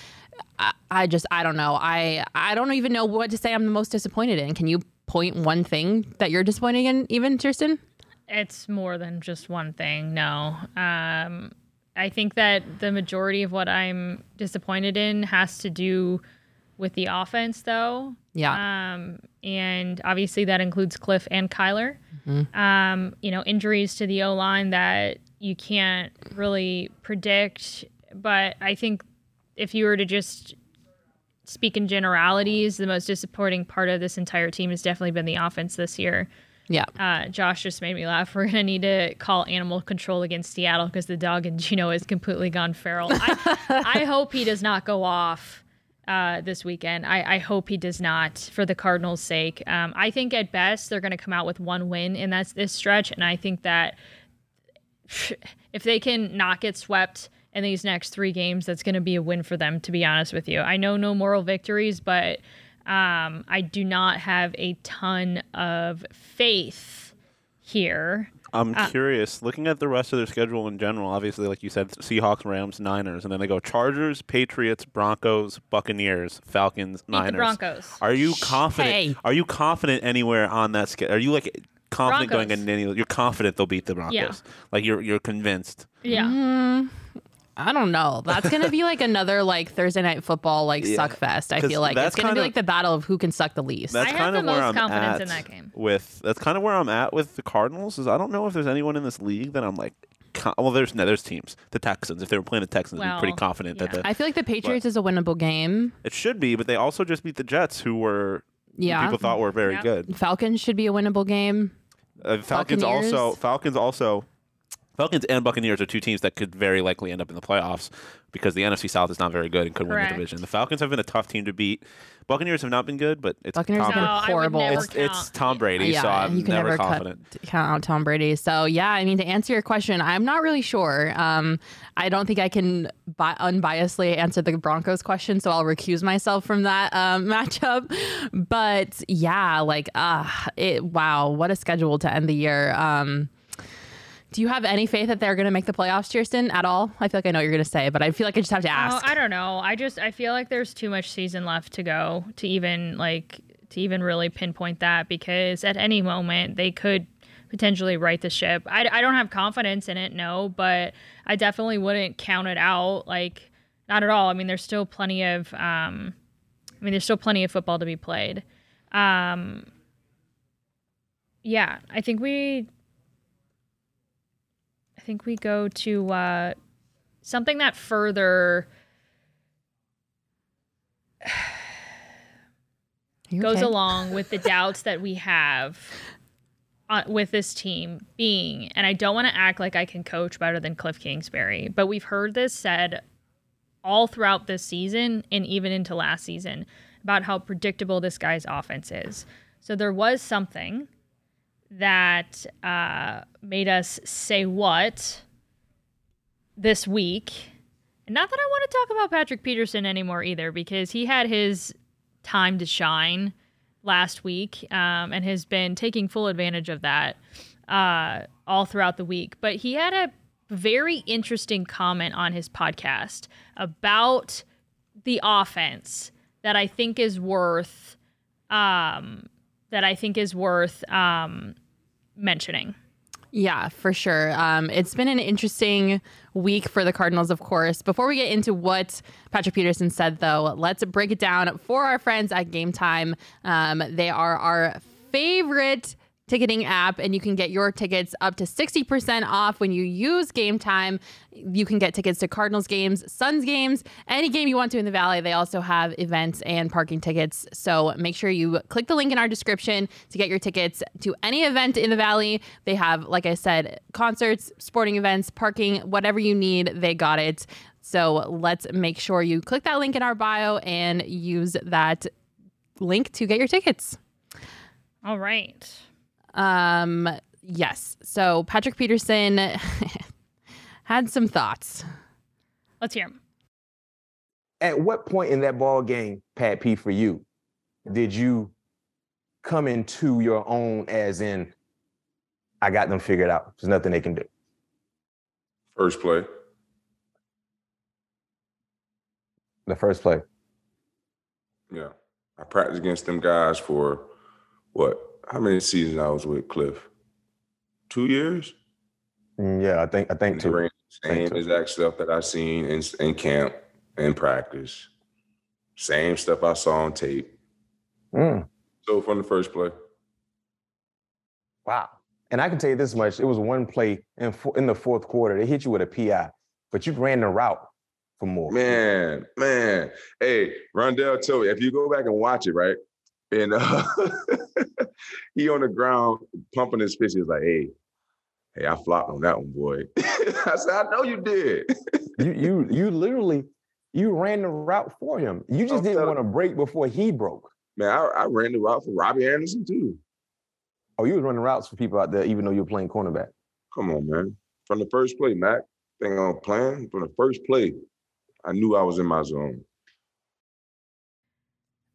I, I just I don't know. I I don't even know what to say. I'm the most disappointed in. Can you point one thing that you're disappointed in, even Chierstin? It's more than just one thing. No. Um, I think that the majority of what I'm disappointed in has to do with the offense, though. Yeah. Um, and obviously that includes Kliff and Kyler. Mm-hmm. Um, you know, injuries to the O line that you can't really predict. But I think if you were to just speak in generalities, the most disappointing part of this entire team has definitely been the offense this year. yeah. Uh, Josh just made me laugh. [laughs] We're gonna need to call animal control against Seattle because the dog in Geno is completely gone feral. I, [laughs] I hope he does not go off uh, this weekend. I, I hope he does not, for the Cardinals' sake. Um, I think at best they're gonna come out with one win in that this stretch, and I think that [sighs] if they can not get swept in these next three games, that's going to be a win for them. To be honest with you, I know no moral victories, but Um, I do not have a ton of faith here. I'm Uh, curious. Looking at the rest of their schedule in general, obviously, like you said, Seahawks, Rams, Niners, and then they go Chargers, Patriots, Broncos, Buccaneers, Falcons, Beat the Niners. Broncos. Are you confident? Hey. Are you confident anywhere on that schedule? Are you like confident going Broncos. in any? You're confident they'll beat the Broncos. Yeah. Like you're you're convinced. Yeah. Mm, I don't know. That's gonna be like another like Thursday night football like Yeah. suck fest. I 'Cause feel like that's it's gonna be kinda- like the battle of who can suck the least. That's I have kind the of where most I'm confidence at in that game. with. That's kind of where I'm at with the Cardinals. Is I don't know if there's anyone in this league that I'm like. Well, there's no, there's teams. The Texans. If they were playing the Texans, I'd be pretty Well, confident that the, I feel like the Patriots is a winnable game. it should be. But they also just beat the Jets, who were Yeah. people thought were very Yeah. good. Falcons should be a winnable game. Uh, Falcons Buccaneers. also Falcons also Falcons and Buccaneers are two teams that could very likely end up in the playoffs because the NFC South is not very good and could win the division. The Falcons have been a tough team to beat. Buccaneers have not been good, but it's Buccaneers Tom, have been No, I would horrible. it's, it's. Tom Brady, yeah, so I'm you can never never confident. Cut, count out Tom Brady. So yeah, I mean to answer your question, I'm not really sure. Um, I don't think I can bi- unbiasedly answer the Broncos question, so I'll recuse myself from that um, [laughs] matchup. But yeah, like ah, it wow, what a schedule to end the year. Um, do you have any faith that they're going to make the playoffs, Chierstin, at all? I feel like I know what you're going to say, but I feel like I just have to Oh, ask. I don't know. I just I feel like there's too much season left to go to even like to even really pinpoint that because at any moment they could potentially right the ship. I, I don't have confidence in it, no, but I definitely wouldn't count it out. Like not at all. I mean, there's still plenty of um, I mean, there's still plenty of football to be played. Um, yeah, I think we. I think we go to uh, something that further goes okay? along with the doubts that we have uh, with this team being, and I don't want to act like I can coach better than Kliff Kingsbury, but we've heard this said all throughout this season and even into last season about how predictable this guy's offense is. So there was something that uh, made us say what this week. Not that I want to talk about Patrick Peterson anymore either, because he had his time to shine last week um, and has been taking full advantage of that uh, all throughout the week. But he had a very interesting comment on his podcast about the offense that I think is worth um, that I think is worth um, mentioning. Yeah, for sure. Um, it's been an interesting week for the Cardinals, of course. Before we get into what Patrick Peterson said, though, let's break it down for our friends at Gametime. Um, they are our favorite ticketing app, and you can get your tickets up to 60% off when you use Gametime. You can get tickets to Cardinals games, Suns games, any game you want to in the Valley. They also have events and parking tickets. So make sure you click the link in our description to get your tickets to any event in the Valley. They have, like I said, concerts, sporting events, parking, whatever you need, they got it. So let's make sure you click that link in our bio and use that link to get your tickets. All right. Um, yes. So Patrick Peterson [laughs] had some thoughts. Let's hear him. At what point in that ball game, Pat P, for you, did you come into your own as in, I got them figured out. There's nothing they can do. First play. The first play. Yeah. I practiced against them guys for what? How many seasons I was with Kliff? Two years? Mm, Yeah, I think I think And they too. ran the Think Same exact stuff that I seen in, in camp and practice. Same stuff I saw on tape. Mm, So from the first play. wow. And I can tell you this much: it was one play in in the fourth quarter. They hit you with a PI, but you ran the route for more. Man, man. Hey, Rondale told me if you go back and watch it, right? And uh, [laughs] he on the ground pumping his fist. He was like, hey, hey, I flopped on that one, boy. [laughs] I said, I know you did. [laughs] you you you literally you ran the route for him. You just I'm didn't want to break before he broke. Man, I, I ran the route for Robbie Anderson too. Oh, you was running routes for people out there, even though you're playing cornerback. Come on, man. From the first play, Mac. Thing on plan. From the first play, I knew I was in my zone.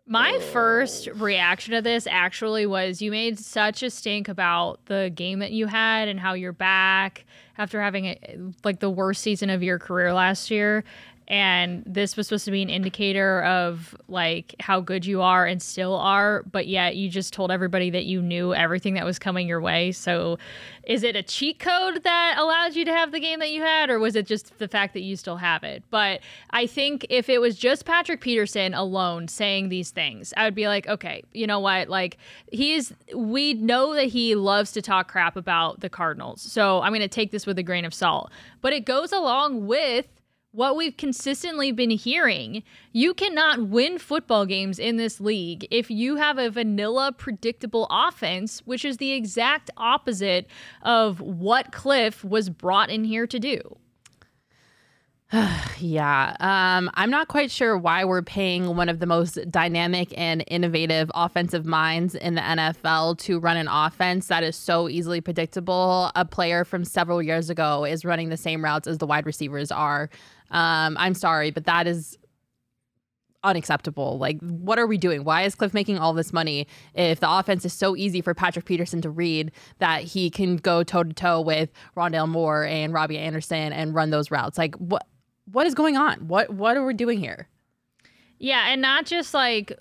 My first oh. reaction to this actually was you made such a stink about the game that you had and how you're back after having a, like the worst season of your career last year and this was supposed to be an indicator of like how good you are and still are but yet you just told everybody that you knew everything that was coming your way. So is it a cheat code that allows you to have the game that you had or was it just the fact that you still have it? But i think if it was just patrick peterson alone saying these things i would be like okay you know what? Like he's we know that he loves to talk crap about the cardinals. So i'm going to take this with a grain of salt. But it goes along with what we've consistently been hearing. You cannot win football games in this league if you have a vanilla, predictable offense, which is the exact opposite of what Kliff was brought in here to do. [sighs] yeah. Um, I'm not quite sure why we're paying one of the most dynamic and innovative offensive minds in the NFL to run an offense that is so easily predictable. A player from several years ago is running the same routes as the wide receivers are. Um, I'm sorry, but that is unacceptable. Like, what are we doing? Why is Kliff making all this money if the offense is so easy for Patrick Peterson to read that he can go toe to toe with Rondale Moore and Robbie Anderson and run those routes? Like, what what is going on? What what are we doing here? Yeah, and not just like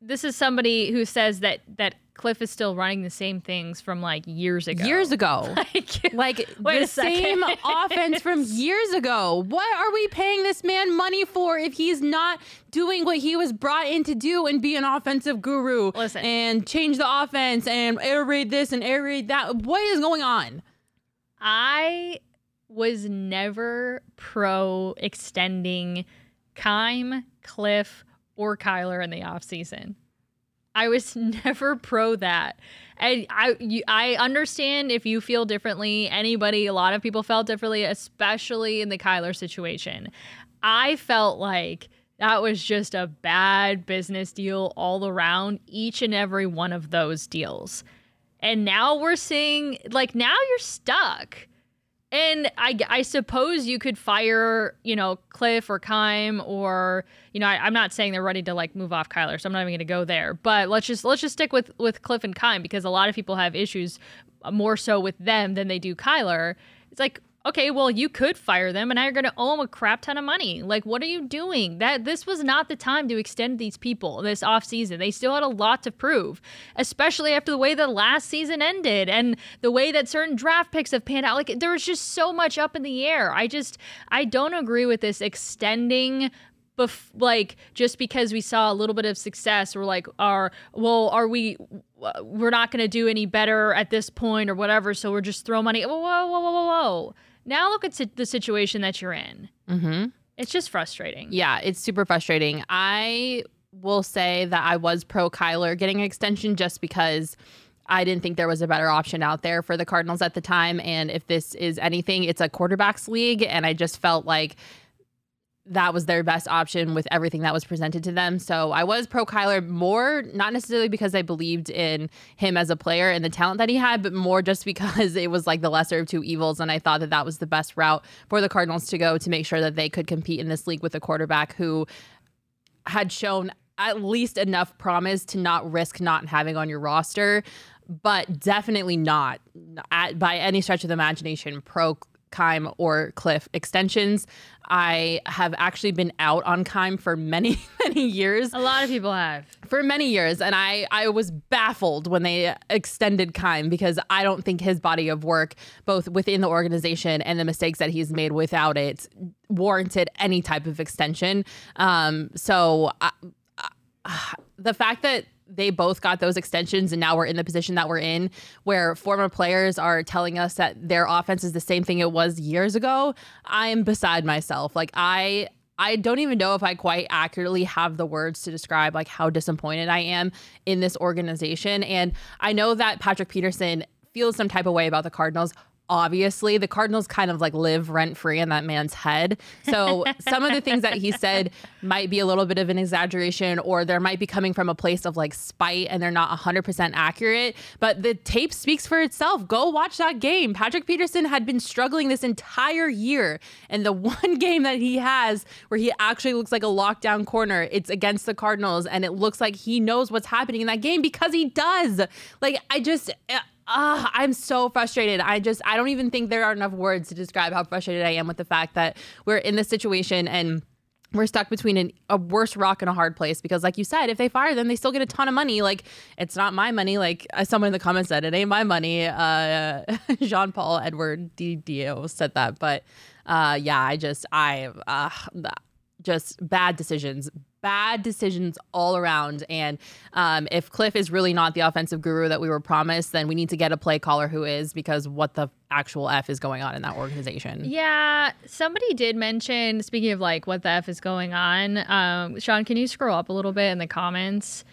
this is somebody who says that that Kliff is still running the same things from like years ago. Years ago. [laughs] like, [laughs] like the same offense from [laughs] years ago. What are we paying this man money for if he's not doing what he was brought in to do and be an offensive guru Listen. and change the offense and air raid this and air raid that? What is going on? I was never pro extending Keim, Kliff, or Kyler in the offseason. I was [laughs] never pro that. And I you, I understand if you feel differently. Anybody, a lot of people felt differently, especially in the Kyler situation. I felt like that was just a bad business deal all around, each and every one of those deals. And now we're seeing like now you're stuck. And I, I suppose you could fire, you know, Kliff or Keim or, you know, I, am not saying they're ready to like move off Kyler, so I'm not even going to go there. But let's just let's just stick with with Kliff and Keim because a lot of people have issues uh, more so with them than they do Kyler. It's like okay, well, you could fire them and now you're going to owe them a crap ton of money. Like, what are you doing? That this was not the time to extend these people this offseason. They still had a lot to prove, especially after the way the last season ended and the way that certain draft picks have panned out. Like, there was just so much up in the air. I just, I don't agree with this extending bef- like just because we saw a little bit of success we're like are well are we we're not going to do any better at this point or whatever so we're just throw money whoa whoa whoa whoa whoa now look at si- the situation that you're in Mm-hmm. it's just frustrating Yeah, it's super frustrating. I will say that I was pro Kyler getting an extension just because I didn't think there was a better option out there for the Cardinals at the time. And if this is anything, it's a quarterbacks league. And I just felt like that was their best option with everything that was presented to them. So I was pro Kyler more, not necessarily because I believed in him as a player and the talent that he had, but more just [laughs] because it was like the lesser of two evils. And I thought that that was the best route for the Cardinals to go to make sure that they could compete in this league with a quarterback who had shown at least enough promise to not risk not having on your roster, but definitely not at, by any stretch of the imagination pro Keim or Kliff extensions. I have actually been out on Keim for many, [laughs] many years. A lot of people have. For many years and I I was baffled when they extended Keim because I don't think his body of work both within the organization and the mistakes that he's made without it warranted any type of extension. Um so I, I, [sighs] the fact that they both got those extensions and now we're in the position that we're in where former players are telling us that their offense is the same thing it was years ago i'm beside myself like i I don't even know if I quite accurately have the words to describe like how disappointed I am in this organization. And I know that Patrick Peterson feels some type of way about the Cardinals obviously the Cardinals kind of like live rent free in that man's head. So [laughs] some of the things that he said might be a little bit of an exaggeration or there might be coming from a place of like spite and they're not 100% accurate. But the tape speaks for itself. Go watch that game. Patrick Peterson had been struggling this entire year. And the [laughs] one game that he has where he actually looks like a lockdown corner, it's against the Cardinals. And it looks like he knows what's happening in that game because he does. Like, I just. Eh, Uh, I'm so frustrated. I just, I don't even think there are enough words to describe how frustrated I am with the fact that we're in this situation and we're stuck between an, a worse rock and a hard place because like you said if they fire them they still get a ton of money. Like it's not my money. Like someone in the comments said it ain't my money. Uh [laughs] jean-paul edward dio said that. But uh yeah i just i uh just bad decisions bad decisions all around. And um, if Kliff is really not the offensive guru that we were promised, then we need to get a play caller who is because what the actual F is going on in that organization. Yeah. Somebody did mention, speaking of like what the F is going on, um, Sean, can you scroll up a little bit in the comments?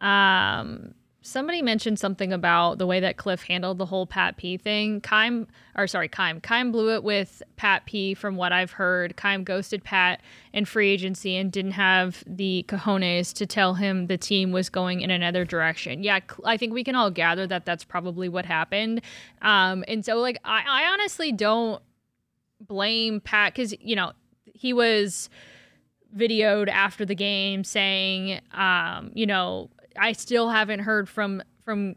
Um, somebody mentioned something about the way that Kliff handled the whole Pat P thing. Keim, or sorry, Keim. Keim blew it with Pat P from what I've heard. Keim ghosted Pat in free agency and didn't have the cojones to tell him the team was going in another direction. Yeah, I think we can all gather that that's probably what happened. Um, and so, like, I, I honestly don't blame Pat because, you know, he was videoed after the game saying, um, you know, I still haven't heard from from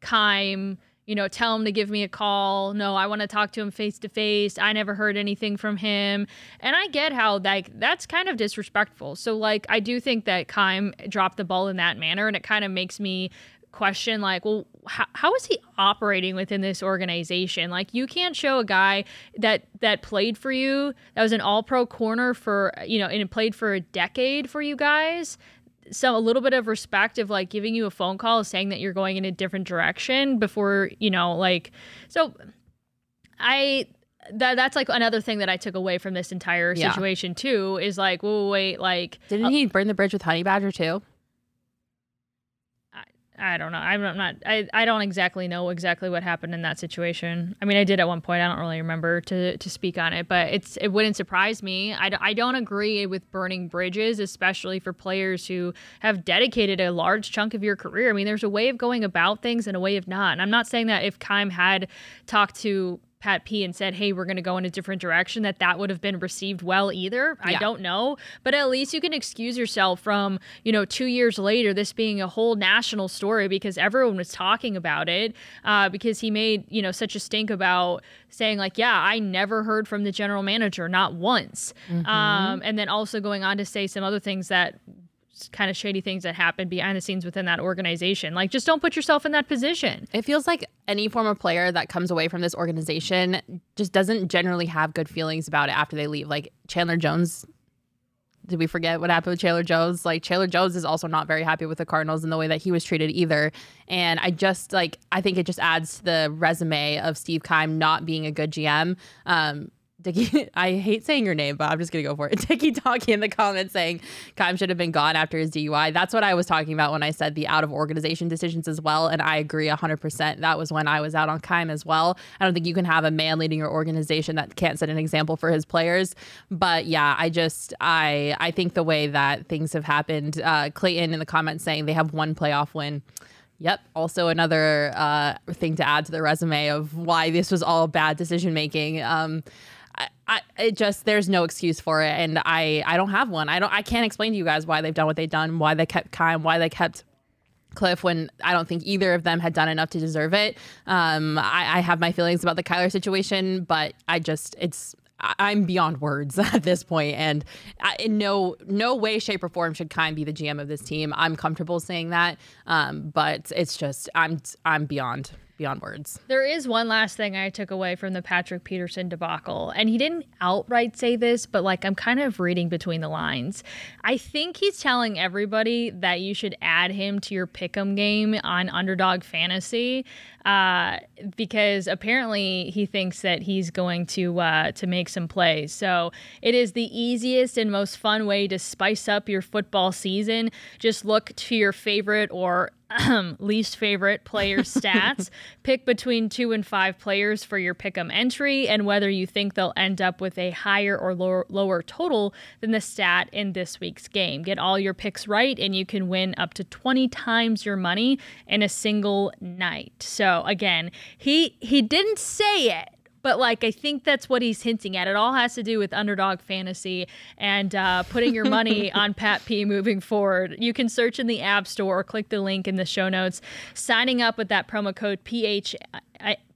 Keim. You know, tell him to give me a call. No, I want to talk to him face to face. I never heard anything from him. And I get how like that's kind of disrespectful. So like I do think that Keim dropped the ball in that manner and it kind of makes me question like well how, how is he operating within this organization like you can't show a guy that that played for you that was an all pro corner for you know and played for a decade for you guys so a little bit of respect of like giving you a phone call saying that you're going in a different direction before you know like so i that that's like another thing that i took away from this entire Yeah. situation too is like well wait like Didn't uh, he burn the bridge with Honey Badger too? I don't know. I'm not. I, I don't exactly know exactly what happened in that situation. I mean, I did at one point. I don't really remember to, to speak on it, but it's it wouldn't surprise me. I, I don't agree with burning bridges, especially for players who have dedicated a large chunk of your career. I mean, there's a way of going about things and a way of not. And I'm not saying that if Keim had talked to Pat P and said, "Hey, we're going to go in a different direction," that that would have been received well either. I don't know, but at least you can excuse yourself from, you know, two years later, this being a whole national story because everyone was talking about it. Uh, because he made, you know, such a stink about saying like, "Yeah, I never heard from the general manager, not once," um, and then also going on to say some other things that kind of shady things that happen behind the scenes within that organization. Like, just don't put yourself in that position. It feels like any former player that comes away from this organization just doesn't generally have good feelings about it after they leave. Like Chandler Jones. Did we forget what happened with Chandler Jones? Like Chandler Jones is also not very happy with the Cardinals in the way that he was treated either. And I just like I think it just adds to the resume of Steve Keim not being a good GM. Um, Dickie, [laughs] I hate saying your name, but I'm just gonna go for it. [laughs] Dickie Talkie in the comments saying Keim should have been gone after his DUI. That's what I was talking about when I said the out of organization decisions as well, and I agree 100%. That was when I was out on Keim as well. I don't think you can have a man leading your organization that can't set an example for his players. But yeah, I just I I think the way that things have happened. Uh, Clayton in the comments saying they have one playoff win. Yep. Also, another uh, thing to add to the resume of why this was all bad decision making. Um, I, I, it just there's no excuse for it, and I I don't have one. I don't I can't explain to you guys why they've done what they've done, why they kept Keim, why they kept Kliff when I don't think either of them had done enough to deserve it. Um, I, I have my feelings about the Kyler situation, but I just it's I'm beyond words [laughs] at this point, and I, in no no way, shape, or form should Keim be the GM of this team. I'm comfortable saying that, um, but it's just I'm I'm beyond beyond words. There is one last thing I took away from the Patrick Peterson debacle, and he didn't outright say this, but like I'm kind of reading between the lines. I think he's telling everybody that you should add him to your pick'em game on Underdog Fantasy. Uh, because apparently he thinks that he's going to uh, to make some plays. So it is the easiest and most fun way to spice up your football season. Just look to your favorite or [clears throat] least favorite player [laughs] stats. Pick between two and five players for your pick'em entry, and whether you think they'll end up with a higher or lower, lower total than the stat in this week's game. Get all your picks right, and you can win up to 20 times your money in a single night. So again, he he didn't say it but like I think that's what he's hinting at. It all has to do with underdog fantasy and uh, putting your money [laughs] on Pat P moving forward. You can search in the App Store or click the link in the show notes. Signing up with that promo code PH.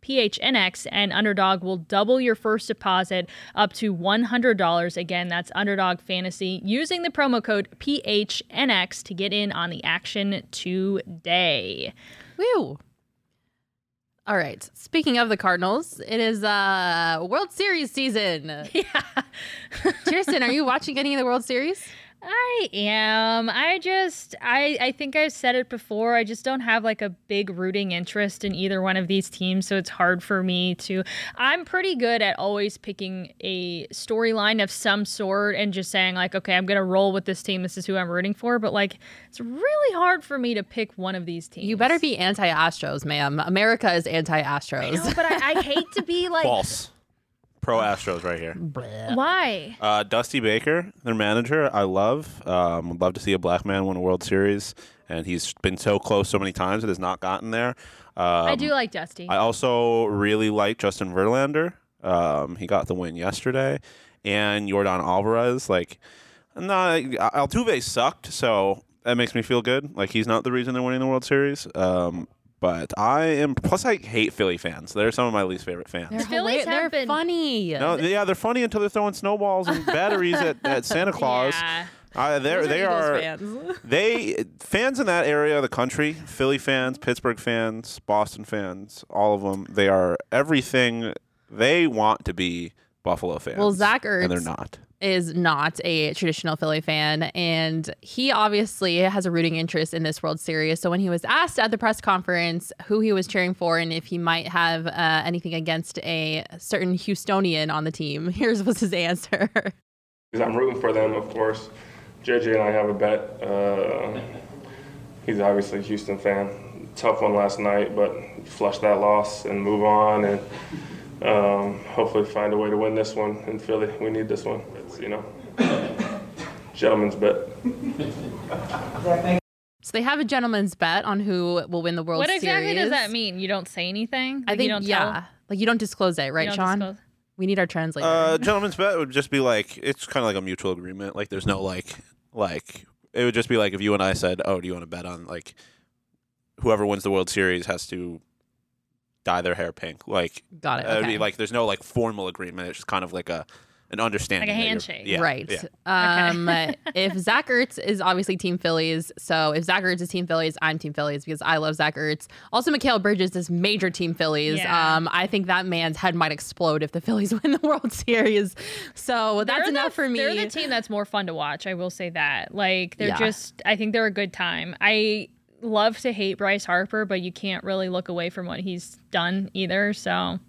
PHNX and Underdog will double your first deposit up to $100. Again, that's Underdog Fantasy using the promo code PHNX to get in on the action today. Woo. All right. Speaking of the Cardinals, it is uh World Series season. [laughs] Yeah. Chierstin, are you watching any of the World Series? I am. I just I I think I've said it before. I just don't have like a big rooting interest in either one of these teams, so it's hard for me to I'm pretty good at always picking a storyline of some sort and just saying like, okay, I'm going to roll with this team. This is who I'm rooting for, but like it's really hard for me to pick one of these teams. You better be anti Astros, ma'am. America is anti Astros. No, but I, I hate to be like False. Pro Astros right here. Why? Uh, Dusty Baker, their manager, I love. Um, would love to see a black man win a World Series, and he's been so close so many times it has not gotten there. Um, I do like Dusty. I also really like Justin Verlander. Um, he got the win yesterday, and Jordan Alvarez. Like, not Altuve sucked, so that makes me feel good. Like he's not the reason they're winning the World Series. Um, but I am. Plus, I hate Philly fans. They're some of my least favorite fans. They're, Phillies hila- have they're been- funny. No, yeah, they're funny until they're throwing snowballs and batteries at, [laughs] at Santa Claus. Yeah. Uh, they're, Those they Eagles are fans. [laughs] they fans in that area of the country, Philly fans, Pittsburgh fans, Boston fans, all of them. They are everything they want to be Buffalo fans. Well, Zach and they're not. Is not a traditional Philly fan, and he obviously has a rooting interest in this World Series. So when he was asked at the press conference who he was cheering for and if he might have uh, anything against a certain Houstonian on the team, [laughs] here's was his answer. I'm rooting for them, of course. JJ and I have a bet. Uh, he's obviously a Houston fan. Tough one last night, but flush that loss and move on, and um, hopefully find a way to win this one in Philly. We need this one. It's you know, gentleman's bet. so they have a gentleman's bet on who will win the World series. What Series. exactly does that mean? You don't say anything? I Like, think you don't yeah, tell? like you don't disclose it, right, don't Sean? disclose? We need our translator. Uh, gentleman's bet would just be like it's kind of like a mutual agreement. Like there's no like like it would just be like if you and I said, "Oh, do you want to bet on like whoever wins the World Series has to dye their hair pink?" Like Got it. uh, it'd Okay. be like there's no like formal agreement. It's just kind of like a an understanding, Like a handshake. Yeah, right. yeah. Um, if Zach Ertz is obviously Team Phillies, so if Zach Ertz is Team Phillies, I'm Team Phillies because I love Zach Ertz. Also, Mikal Bridges is major Team Phillies. Yeah. Um, I think that man's head might explode if the Phillies [laughs] win the World Series. So that's They're enough the, for me. They're the team that's more fun to watch. I will say that. Like they're Yeah. just. I think they're a good time. I love to hate Bryce Harper, but you can't really look away from what he's done either. So,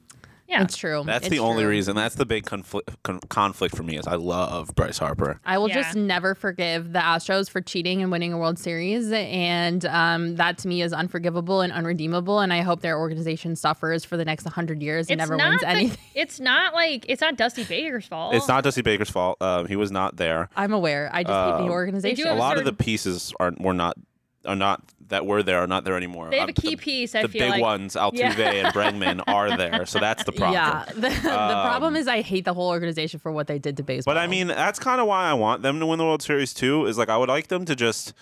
yeah. It's true. That's It's the only true. reason. That's the big conflict con- conflict for me is I love Bryce Harper. I will Yeah. just never forgive the Astros for cheating and winning a World Series, and um, that to me is unforgivable and unredeemable. And I hope their organization suffers for the next hundred years and It's never not wins the- anything. It's not like it's not Dusty Baker's fault. It's not Dusty Baker's fault. Um, he was not there. I'm aware. I just hate Um, the organization. A have a lot of the pieces are were not are not that were there are not there anymore. They have a Um, key the, piece. I the feel big like. ones, Altuve Yeah. and Bregman, [laughs] are there. So that's the problem. Yeah, the, the problem Um, is I hate the whole organization for what they did to baseball. But I mean, that's kind of why I want them to win the World Series too. Is like I would like them to just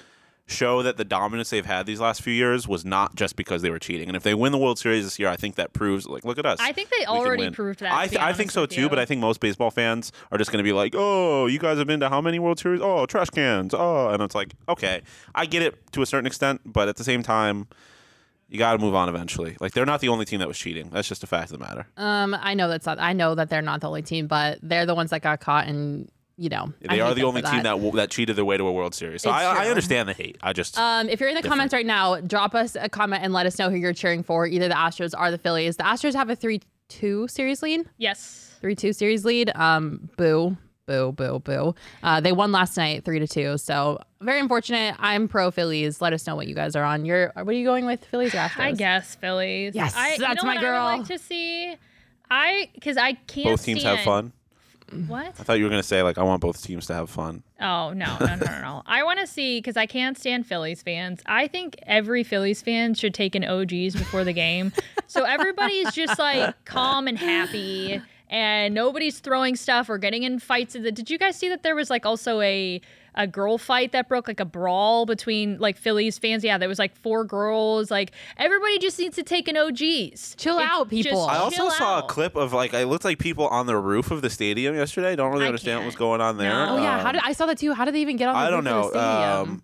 show that the dominance they've had these last few years was not just because they were cheating. And if they win the World Series this year, I think that proves like look at us. I think they already proved that. I, th- I think so too, you. but I think most baseball fans are just going to be like, "Oh, you guys have been to how many World Series? Oh, trash cans. Oh," and it's like, okay, I get it to a certain extent, but at the same time, you got to move on eventually. Like they're not the only team that was cheating. That's just a fact of the matter. um, I know that's not. I know that they're not the only team, but they're the ones that got caught and you know, They hate are the only for team that w- that cheated their way to a World Series. So I, I understand the hate. I just Um, if you're in the Different. comments right now, drop us a comment and let us know who you're cheering for, either the Astros or the Phillies. The Astros have a 3 2 series lead. Yes. 3 2 series lead. Um, boo, boo, boo, boo. Uh, they won last night 3 to 2. So very unfortunate. I'm pro Phillies. Let us know what you guys are on. You're, what are you going with, Phillies or Astros? I guess Phillies. Yes, I, you that's know my what I would girl. like to see. I because I can't. both teams have fun. What? I thought you were gonna say like I want both teams to have fun. Oh no, no, no, no, no! I want to see because I can't stand Phillies fans. I think every Phillies fan should take an OGs before the game, so everybody's just like calm and happy, and nobody's throwing stuff or getting in fights. Did you guys see that there was like also a a girl fight that broke like a brawl between like Phillies fans? Yeah, there was like four girls. Like everybody just needs to take an OGs. Chill It's out, people. just I also chill saw a clip of like it looked like people on the roof of the stadium yesterday. I Don't really I understand what was going on there. No. Oh, yeah. How Um, did I saw that too? How did they even get on the I don't roof of know. the stadium? Um,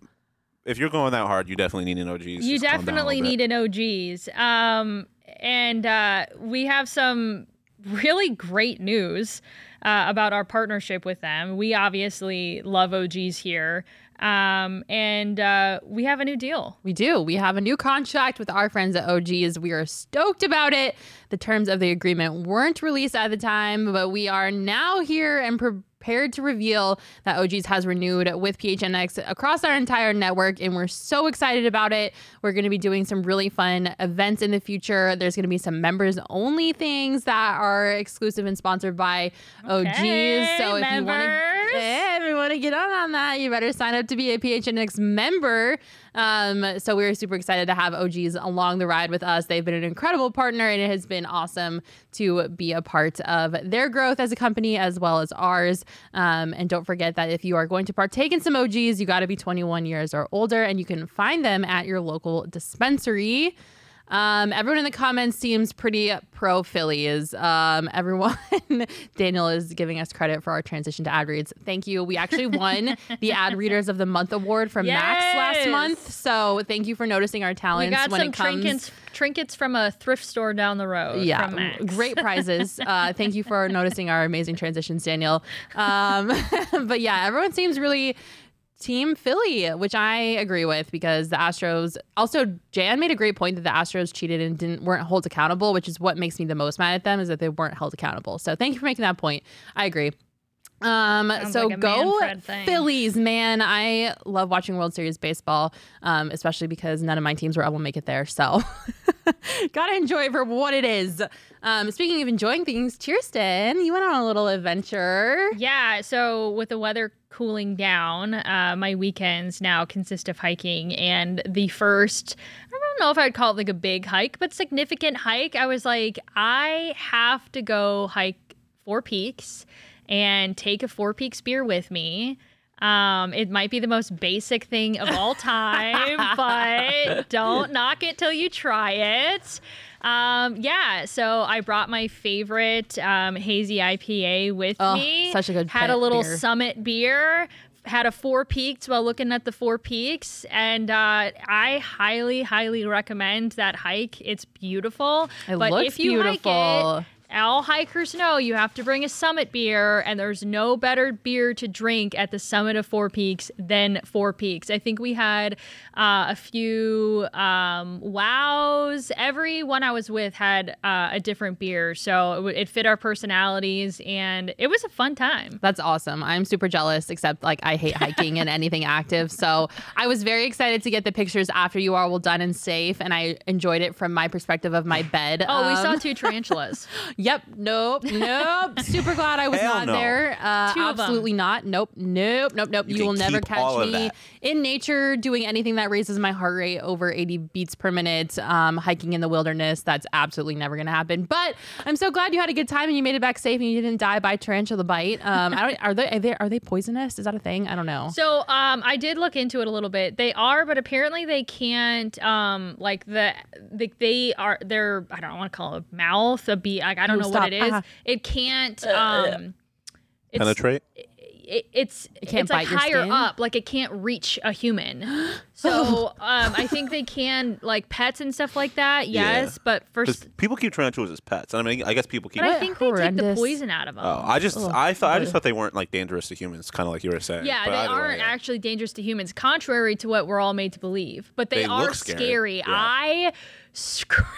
if you're going that hard, you definitely need an OGs. You Just calm down a definitely need an OGs. Um, and uh, we have some really great news uh, about our partnership with them. We obviously love OGs here. Um, and uh, we have a new deal. We do. We have a new contract with our friends at OGs. We are stoked about it. The terms of the agreement weren't released at the time, but we are now here and prepared to reveal that OGs has renewed with PHNX across our entire network, and we're so excited about it. We're going to be doing some really fun events in the future. There's going to be some members only things that are exclusive and sponsored by OGs. Okay, So if you want to if you want to get on on that, you better sign up to be a PHNX member. Um, so we're super excited to have OGs along the ride with us. They've been an incredible partner, and it has been awesome to be a part of their growth as a company as well as ours. Um, and don't forget that if you are going to partake in some OGs, you got to be 21 years or older, and you can find them at your local dispensary. Um, everyone in the comments seems pretty pro Phillies. Um, [laughs] everyone, Daniel is giving us credit for our transition to ad reads. Thank you. We actually won [laughs] the Ad Readers of the Month award from Max last month. So thank you for noticing our We talents got when some it comes. trinkets, trinkets from a thrift store down the road. Yeah, from Max. great prizes. [laughs] Uh, thank you for noticing our amazing transitions, Daniel. Um, but yeah, everyone seems really team Philly, which I agree with because the Astros. Also, Jan made a great point that the Astros cheated and didn't weren't held accountable, which is what makes me the most mad at them is that they weren't held accountable. So thank you for making that point. I agree. Um, Sounds so like go. Phillies, man! I love watching World Series baseball, um, especially because none of my teams were able to make it there. So [laughs] gotta enjoy it for what it is. Um, speaking of enjoying things, Chierstin, you went on a little adventure. Yeah, so with the weather cooling down, uh, my weekends now consist of hiking. And the first, I don't know if I'd call it like a big hike, but significant hike, I was like, I have to go hike Four Peaks and take a Four Peaks beer with me. Um, it might be the most basic thing of all [laughs] time, but don't knock it till you try it. Um, yeah, so I brought my favorite um, hazy IPA with Oh, me. such a good Had a little beer. summit beer. Had a Four Peaks while looking at the Four Peaks, and uh, I highly, highly recommend that hike. It's beautiful. It but looks if you beautiful. it, all hikers know you have to bring a summit beer, and there's no better beer to drink at the summit of Four Peaks than Four Peaks. I think we had uh, a few um, wows. Every one I was with had uh, a different beer, so it, w- it fit our personalities, and it was a fun time. That's awesome. I'm super jealous, except like I hate hiking and anything active. So I was very excited to get the pictures after you are well done and safe, and I enjoyed it from my perspective of my bed. Oh, we saw Um, two tarantulas. [laughs] Yep. Nope. Nope. [laughs] Super glad I was Hell not no. there. Uh, Two of 'em. absolutely not. Nope. Nope. Nope. Nope. You You, will never keep catch of me that. in nature doing anything that raises my heart rate over 80 beats per minute. Um, hiking in the wilderness. That's absolutely never going to happen. But I'm so glad you had a good time and you made it back safe and you didn't die by tarantula bite. Um, I don't. Are they? Are they? Are they poisonous? Is that a thing? I don't know. So um, I did look into it a little bit. They are, but apparently they can't. Um, like the, the they are. They're I don't want to call it a mouth a bee. Like I don't Ooh, know stop. what it is. Uh-huh. It can't. Um, it's, Penetrate. it, it's can't it's like your higher skin? up, like it can't reach a human. [gasps] So um, I think they can like pets and stuff like that. Yeah. Yes, but for Because people keep tarantulas as pets. I mean, I guess people keep. but I What think they take the poison out of them. Oh, I just, Ugh. I thought, I just thought they weren't like dangerous to humans, kind of like you were saying. Yeah, But they aren't yeah. actually dangerous to humans, contrary to what we're all made to believe. But they, They are look scary. Yeah. I scream.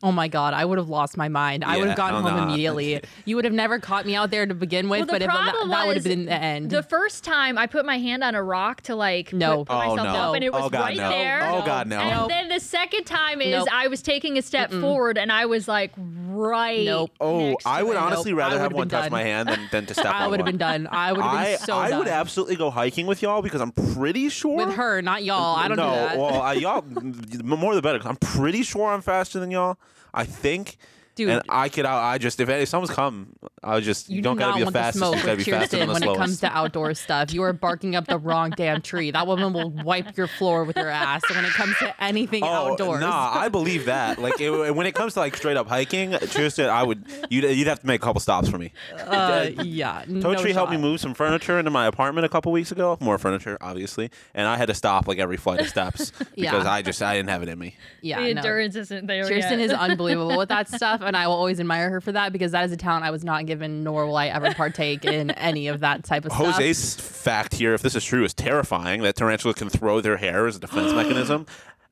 Oh my god, I would have lost my mind. I would have gone oh, home no. immediately. [laughs] You would have never caught me out there to begin with, Well, but if that, that would have been the end. The first time I put my hand on a rock to like No. put, put Oh, myself no. up, and it was Oh, God, right no. there. Oh, God, no. And Nope. then the second time is Nope. I was taking a step forward, and I was like right. Nope. Oh, to I would honestly Nope, rather have one been touch my hand than, than to step I on would have been done. I would have I, been so I done. would absolutely go hiking with y'all because I'm pretty sure with her, not y'all. I don't know. well, uh, y'all, [laughs] more the better. I'm pretty sure I'm faster than y'all. I think. Dude. and I could. I, I just if, if someone's come, I just you don't do gotta be the want the fastest. smoke You gotta be faster Chierstin than the when it comes to outdoor stuff. You are barking up the wrong damn tree. That woman will wipe your floor with her ass when it comes to anything Oh outdoors. nah, I believe that. Like it, when it comes to like straight up hiking, Tristan, I would you'd you'd have to make a couple stops for me. Uh, yeah, Toad no Tree helped me move some furniture into my apartment a couple weeks ago. More furniture, obviously, and I had to stop like every flight of steps [laughs] Yeah. because I just I didn't have it in me. Yeah, the no. endurance isn't there Tristan yet. is [laughs] unbelievable with that stuff, and I will always admire her for that because that is a talent I was not given, nor will I ever partake in [laughs] any of that type of stuff. Jose's fact here, if this is true, is terrifying. That tarantulas can throw their hair as a defense [gasps] mechanism.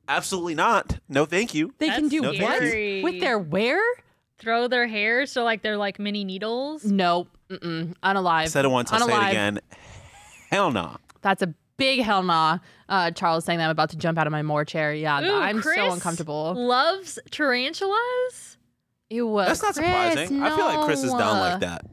Absolutely not. No, thank you. they can do No, what with their where? Throw their hair so like they're like mini needles. No, mm-mm, unalive. I said it once. I'll say it again. Hell no. That's a big hell nah. Uh, Charles saying that I'm about to jump out of my more chair. Yeah, Ooh, I'm Chris so uncomfortable. Loves tarantulas. Ew, That's not Chris, surprising. I feel like Chris is down like that.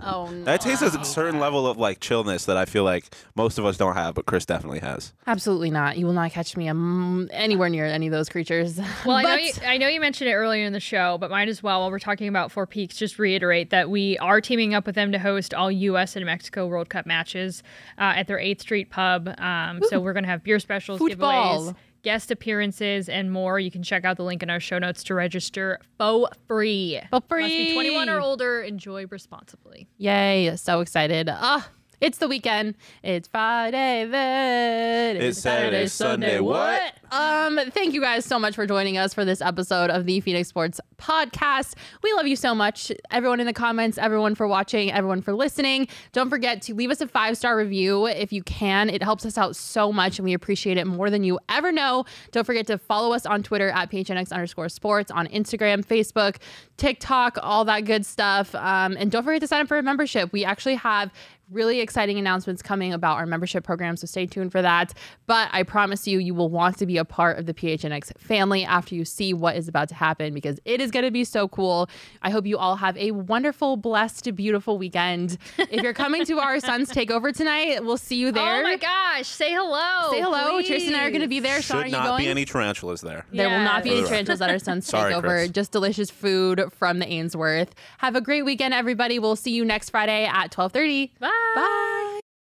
Oh no. That takes a certain level of like chillness that I feel like most of us don't have, but Chris definitely has. Absolutely not. You will not catch me um, anywhere near any of those creatures. Well, I know you, I know you mentioned it earlier in the show, but might as well while we're talking about Four Peaks, just reiterate that we are teaming up with them to host all U.S. and Mexico World Cup matches uh, at their Eighth Street pub. Um, so we're gonna have beer specials, Football. giveaways, guest appearances, and more. You can check out the link in our show notes to register for free. For free. Must be 21 or older. Enjoy responsibly. Yay, so excited. Ah, it's the weekend. It's Friday then. It's Saturday, Sunday, what? Um, thank you guys so much for joining us for this episode of the Phoenix Sports Podcast. We love you so much. Everyone in the comments, everyone for watching, everyone for listening. Don't forget to leave us a five-star review if you can. It helps us out so much and we appreciate it more than you ever know. Don't forget to follow us on Twitter at PHNX underscore sports, on Instagram, Facebook, TikTok, all that good stuff. Um, and don't forget to sign up for a membership. We actually have really exciting announcements coming about our membership program, so stay tuned for that. But I promise you, you will want to be a part of the PHNX family after you see what is about to happen because it is going to be so cool. I hope you all have a wonderful, blessed, beautiful weekend. if you're coming to our [laughs] Suns takeover tonight, we'll see you there. Oh my gosh! Say hello. Say hello. please. Tristan and I are going to be there. Sean, are Should you not going? be any tarantulas there. There will not be any tarantulas at our Suns [laughs] Sorry, takeover. Chris. Just delicious food from the Ainsworth. Have a great weekend, everybody. We'll see you next Friday at 12:30. Bye. Bye.